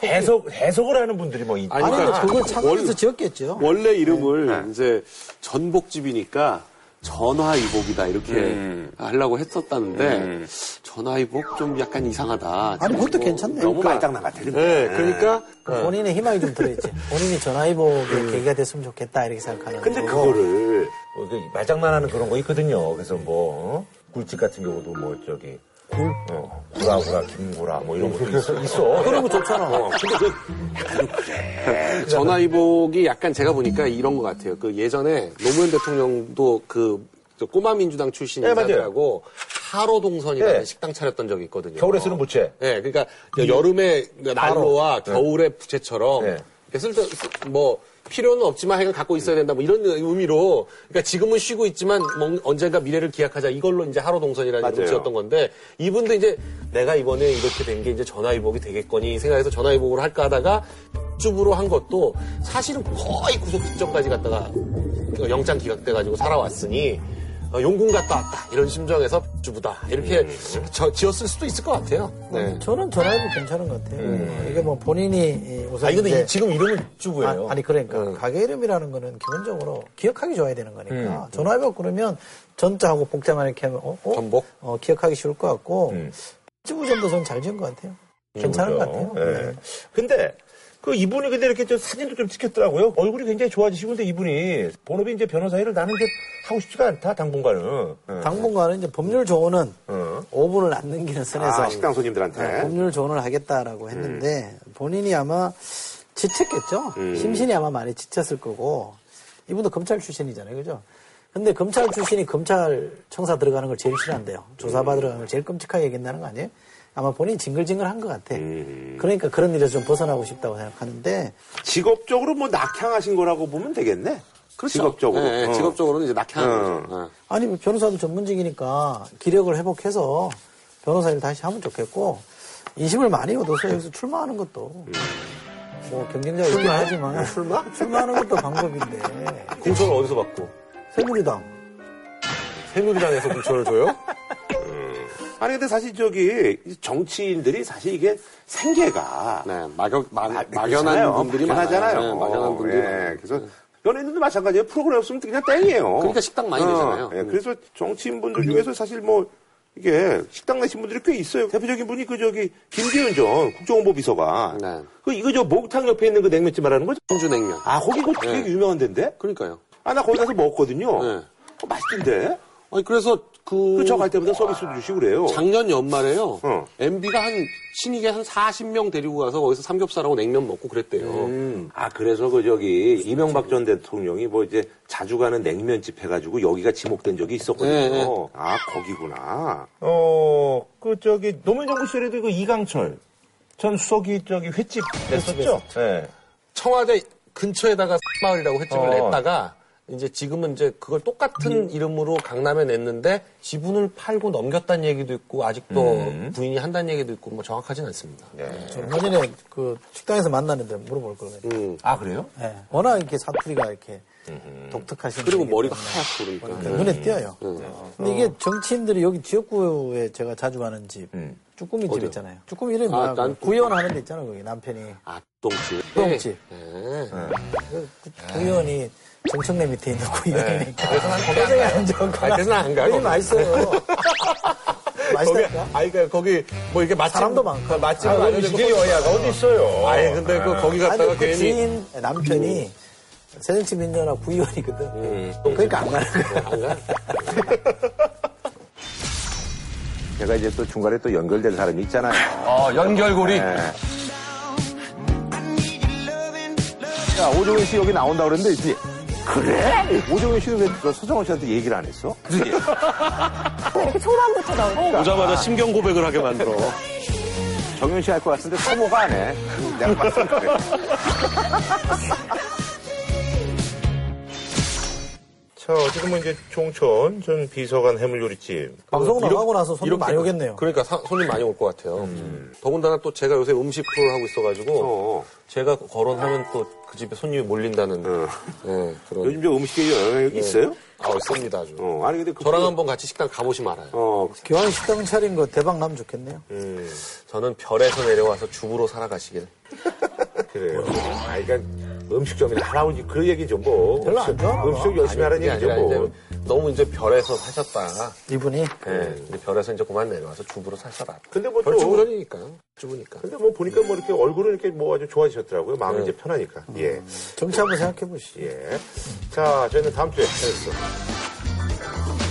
해석 해석을 하는 분들이 뭐 있- 아니, 그러니까 그걸 창원에서 원- 지었겠죠. 원래 이름을 네. 이제 전복집이니까 전화이복이다 이렇게 음. 하려고 했었다는데 전화이복 좀 약간 이상하다. 아니, 그것도 괜찮네. 너무 그러니까. 말장난 같아. 네, 그러니까 그 본인의 희망이 좀 들어있지. 본인이 전화위복의 계기가 됐으면 좋겠다 이렇게 생각하는 근데 거고. 그거를 뭐그 말장난하는 그런 거 있거든요. 그래서 뭐 어? 굴집 같은 경우도 뭐 저기 굴, 어, 구라구라, 김구라 뭐 이런 것도 있어. 있어. 그런 거 좋잖아. 어, 근데 그 약간 그래. 전화이복이 약간 제가 보니까 이런 것 같아요. 그 예전에 노무현 대통령도 그저 꼬마 민주당 출신 네. 인사들하고 하로 동선이라는 네. 식당 차렸던 적이 있거든요. 겨울에 쓰는 부채. 네, 그러니까 여름에 난로와 겨울에 부채처럼 네. 쓸 때, 뭐, 필요는 없지만 하여간 갖고 있어야 된다, 뭐 이런 의미로, 그러니까 지금은 쉬고 있지만 뭐 언젠가 미래를 기약하자. 이걸로 이제 하루 동선이라는 맞아요. 이름을 지었던 건데, 이분도 이제 내가 이번에 이렇게 된 게 이제 전화위복이 되겠거니 생각해서 전화위복으로 할까 하다가 쭈부로 한 것도 사실은 거의 구속 직전까지 갔다가 영장 기각돼가지고 살아왔으니, 어, 용궁 갔다 왔다 이런 심정에서 주부다 이렇게 음. 저- 지었을 수도 있을 것 같아요. 네. 저는 전화위복 괜찮은 것 같아요. 어, 이게 뭐 본인이 이 우선 아니 근데 이제 이- 지금 이름은 쭈부예요. 아, 니 그러니까 가게 이름이라는 거는 기본적으로 기억하기 좋아야 되는 거니까 음. 전화위복 그러면 전자하고 복자만 이렇게 하면 어, 어? 전복? 어, 기억하기 쉬울 것 같고 음. 쭈부점도 저는 잘 지은 것 같아요. 괜찮은 것 같아요. 예. 네. 근데 그 이분이 근데 이렇게 좀 사진도 좀 찍혔더라고요. 얼굴이 굉장히 좋아지시고 근데 이분이 본업이 이제 변호사 일을 나는 이제 하고 싶지가 않다 당분간은. 예. 당분간은 이제 법률 조언은 어. 5분을 안 넘기는 선에서 아, 식당 손님들한테. 네, 법률 조언을 하겠다라고 했는데 본인이 아마 지쳤겠죠. 음. 심신이 아마 많이 지쳤을 거고 이분도 검찰 출신이잖아요, 그죠? 근데 검찰 출신이 검찰 청사 들어가는 걸 제일 싫어한대요. 조사받으러 가는 걸 제일 끔찍하게 얘기한다는 거 아니에요? 아마 본인이 징글징글한 것 같아. 음. 그러니까 그런 일에서 좀 벗어나고 싶다고 생각하는데 직업적으로 뭐 낙향하신 거라고 보면 되겠네. 그렇죠. 직업적으로. 네, 어. 직업적으로는 이제 낙향하는 어. 거죠. 네. 아니 뭐 변호사도 전문직이니까 기력을 회복해서 변호사 일 다시 하면 좋겠고 인심을 많이 얻어서 여기서 출마하는 것도 뭐 경쟁자가 있긴 하지만 출마? 출마하는 것도 방법인데 공천을 어디서 받고? 새누리당 새누리당에서 공천을 줘요? 아니 근데 사실 저기 정치인들이 사실 이게 생계가 네, 막연, 막, 아, 막연한. 분들이. 많아요. 네, 막연한 분들이 예, 많아요. 그래서 연예인들도 마찬가지예요. 프로그램 없으면 그냥 땡이에요. 그러니까 식당 많이 내잖아요. 예, 그래서 정치인분들 중에서 사실 뭐 이게 식당 내신 분들이 꽤 있어요. 대표적인 분이 그 저기 김기현 전 국정홍보비서가 네. 그 이거 저 목탕 옆에 있는 그 냉면집 말하는 거죠? 청주 냉면. 아 거기 그 되게 네. 유명한 데인데? 그러니까요. 아 나 거기 가서 먹었거든요. 네. 어, 맛있던데? 아니, 그래서 그. 그저갈 때마다 서비스도 주시고 그래요. 작년 연말에요. 어. MB가 한 신익에 한 40명 데리고 가서 거기서 삼겹살하고 냉면 먹고 그랬대요. 음, 아 그래서 그 저기 이명박 전 대통령이 뭐 이제 자주 가는 냉면집 해가지고 여기가 지목된 적이 있었거든요. 네, 네. 아 거기구나. 어, 그 저기 노무현 정부 시절에도 그 이강철 전 수석이 저기 횟집 냈었죠. 네. 청와대 근처에다가 마을이라고 횟집을 어. 냈다가 이제 지금은 이제 그걸 똑같은 이름으로 강남에 냈는데 지분을 팔고 넘겼다는 얘기도 있고 아직도 음. 부인이 한다는 얘기도 있고 뭐 정확하진 않습니다. 네. 저 예전에 그 식당에서 만나는데 물어볼 걸 그랬어요. 음. 아 그래요? 네. 워낙 이렇게 사투리가 이렇게 독특하신 그리고 머리가 하얗고 그러니까. 그러니까 눈에 띄어요. 근데 이게 정치인들이 여기 지역구에 제가 자주 가는 집, 음. 쭈꾸미 집 어디요? 있잖아요. 쭈꾸미 이름이 아, 뭐야? 난 구의원 하는 데 있잖아요, 거기 남편이. 아, 똥집. 똥집. 네. 그 구의원이 정청래 밑에 있는 구의원이니까. 난 거기 안. 앉아서. 아니, 그래서 난안 가요, 거기. 맛있어요. 맛있다니까. 아니, 그러니까 거기 뭐 이렇게 맛집. 사람도 많고. 맛집 아, 거기 지리 여야가 어디 있어요? 아니, 근데 그 거기 갔다가 아니, 그 괜히. 지인 남편이 새정치 민주연합 구의원이거든. 음. 그러니까 안 가는 거야. 안 가? [LAUGHS] 제가 이제 또 중간에 또 연결된 사람이 있잖아요. 어, 연결고리. 네. 야, 오정현 씨 여기 나온다 그랬는데, 이제 그래? 오정현 씨는 왜그 서정원 씨한테 얘기를 안 했어? 그지? 이렇게 초반부터 나오니까. 오자마자 심경 고백을 하게 만들어. 정현 씨 할 것 같은데 서모가 안 해. 내가 봤을 때. [LAUGHS] 자, 어쨌든 뭐 이제 총천 전 비서관 해물요리집. 방송 이렇게- 나가고 나서 손님 많이 오겠네요. 그러니까 사- 손님 많이 올 것 같아요. 더군다나 또 제가 요새 음식 프로를 하고 있어가지고 제가 거론하면 또 그 집에 손님이 몰린다는 네, 그런. 요즘 저 음식에 영향이 네. 있어요? 아, 있습니다 아주. 어, 아니 근데 그 저랑 한번 같이 식당 가보시면 알아요. 어, 교환 식당 차린 거 대박 나면 좋겠네요. 음, 저는 별에서 내려와서 주부로 살아가시길. [LAUGHS] 그래요. 아, 그러니까 음식점에 할아버지 그 얘기죠 뭐. 별로 안 봐. 음식 열심히 하라는 그게 얘기죠 아니라 뭐. 이제 너무 이제 별에서 사셨다. 이분이 네, 근데 별에서 이제 그만 내려와서 주부로 사셔라. 근데 뭐별 또- 주부전이니까. 주부니까. 근데 뭐 보니까 뭐 이렇게 얼굴은 이렇게 뭐 아주 좋아지셨더라고요. 마음이 네. 이제 편하니까. 예. 정치 한번 생각해 보시죠. 예. 자, 저희는 다음 주에 뵙겠습니다.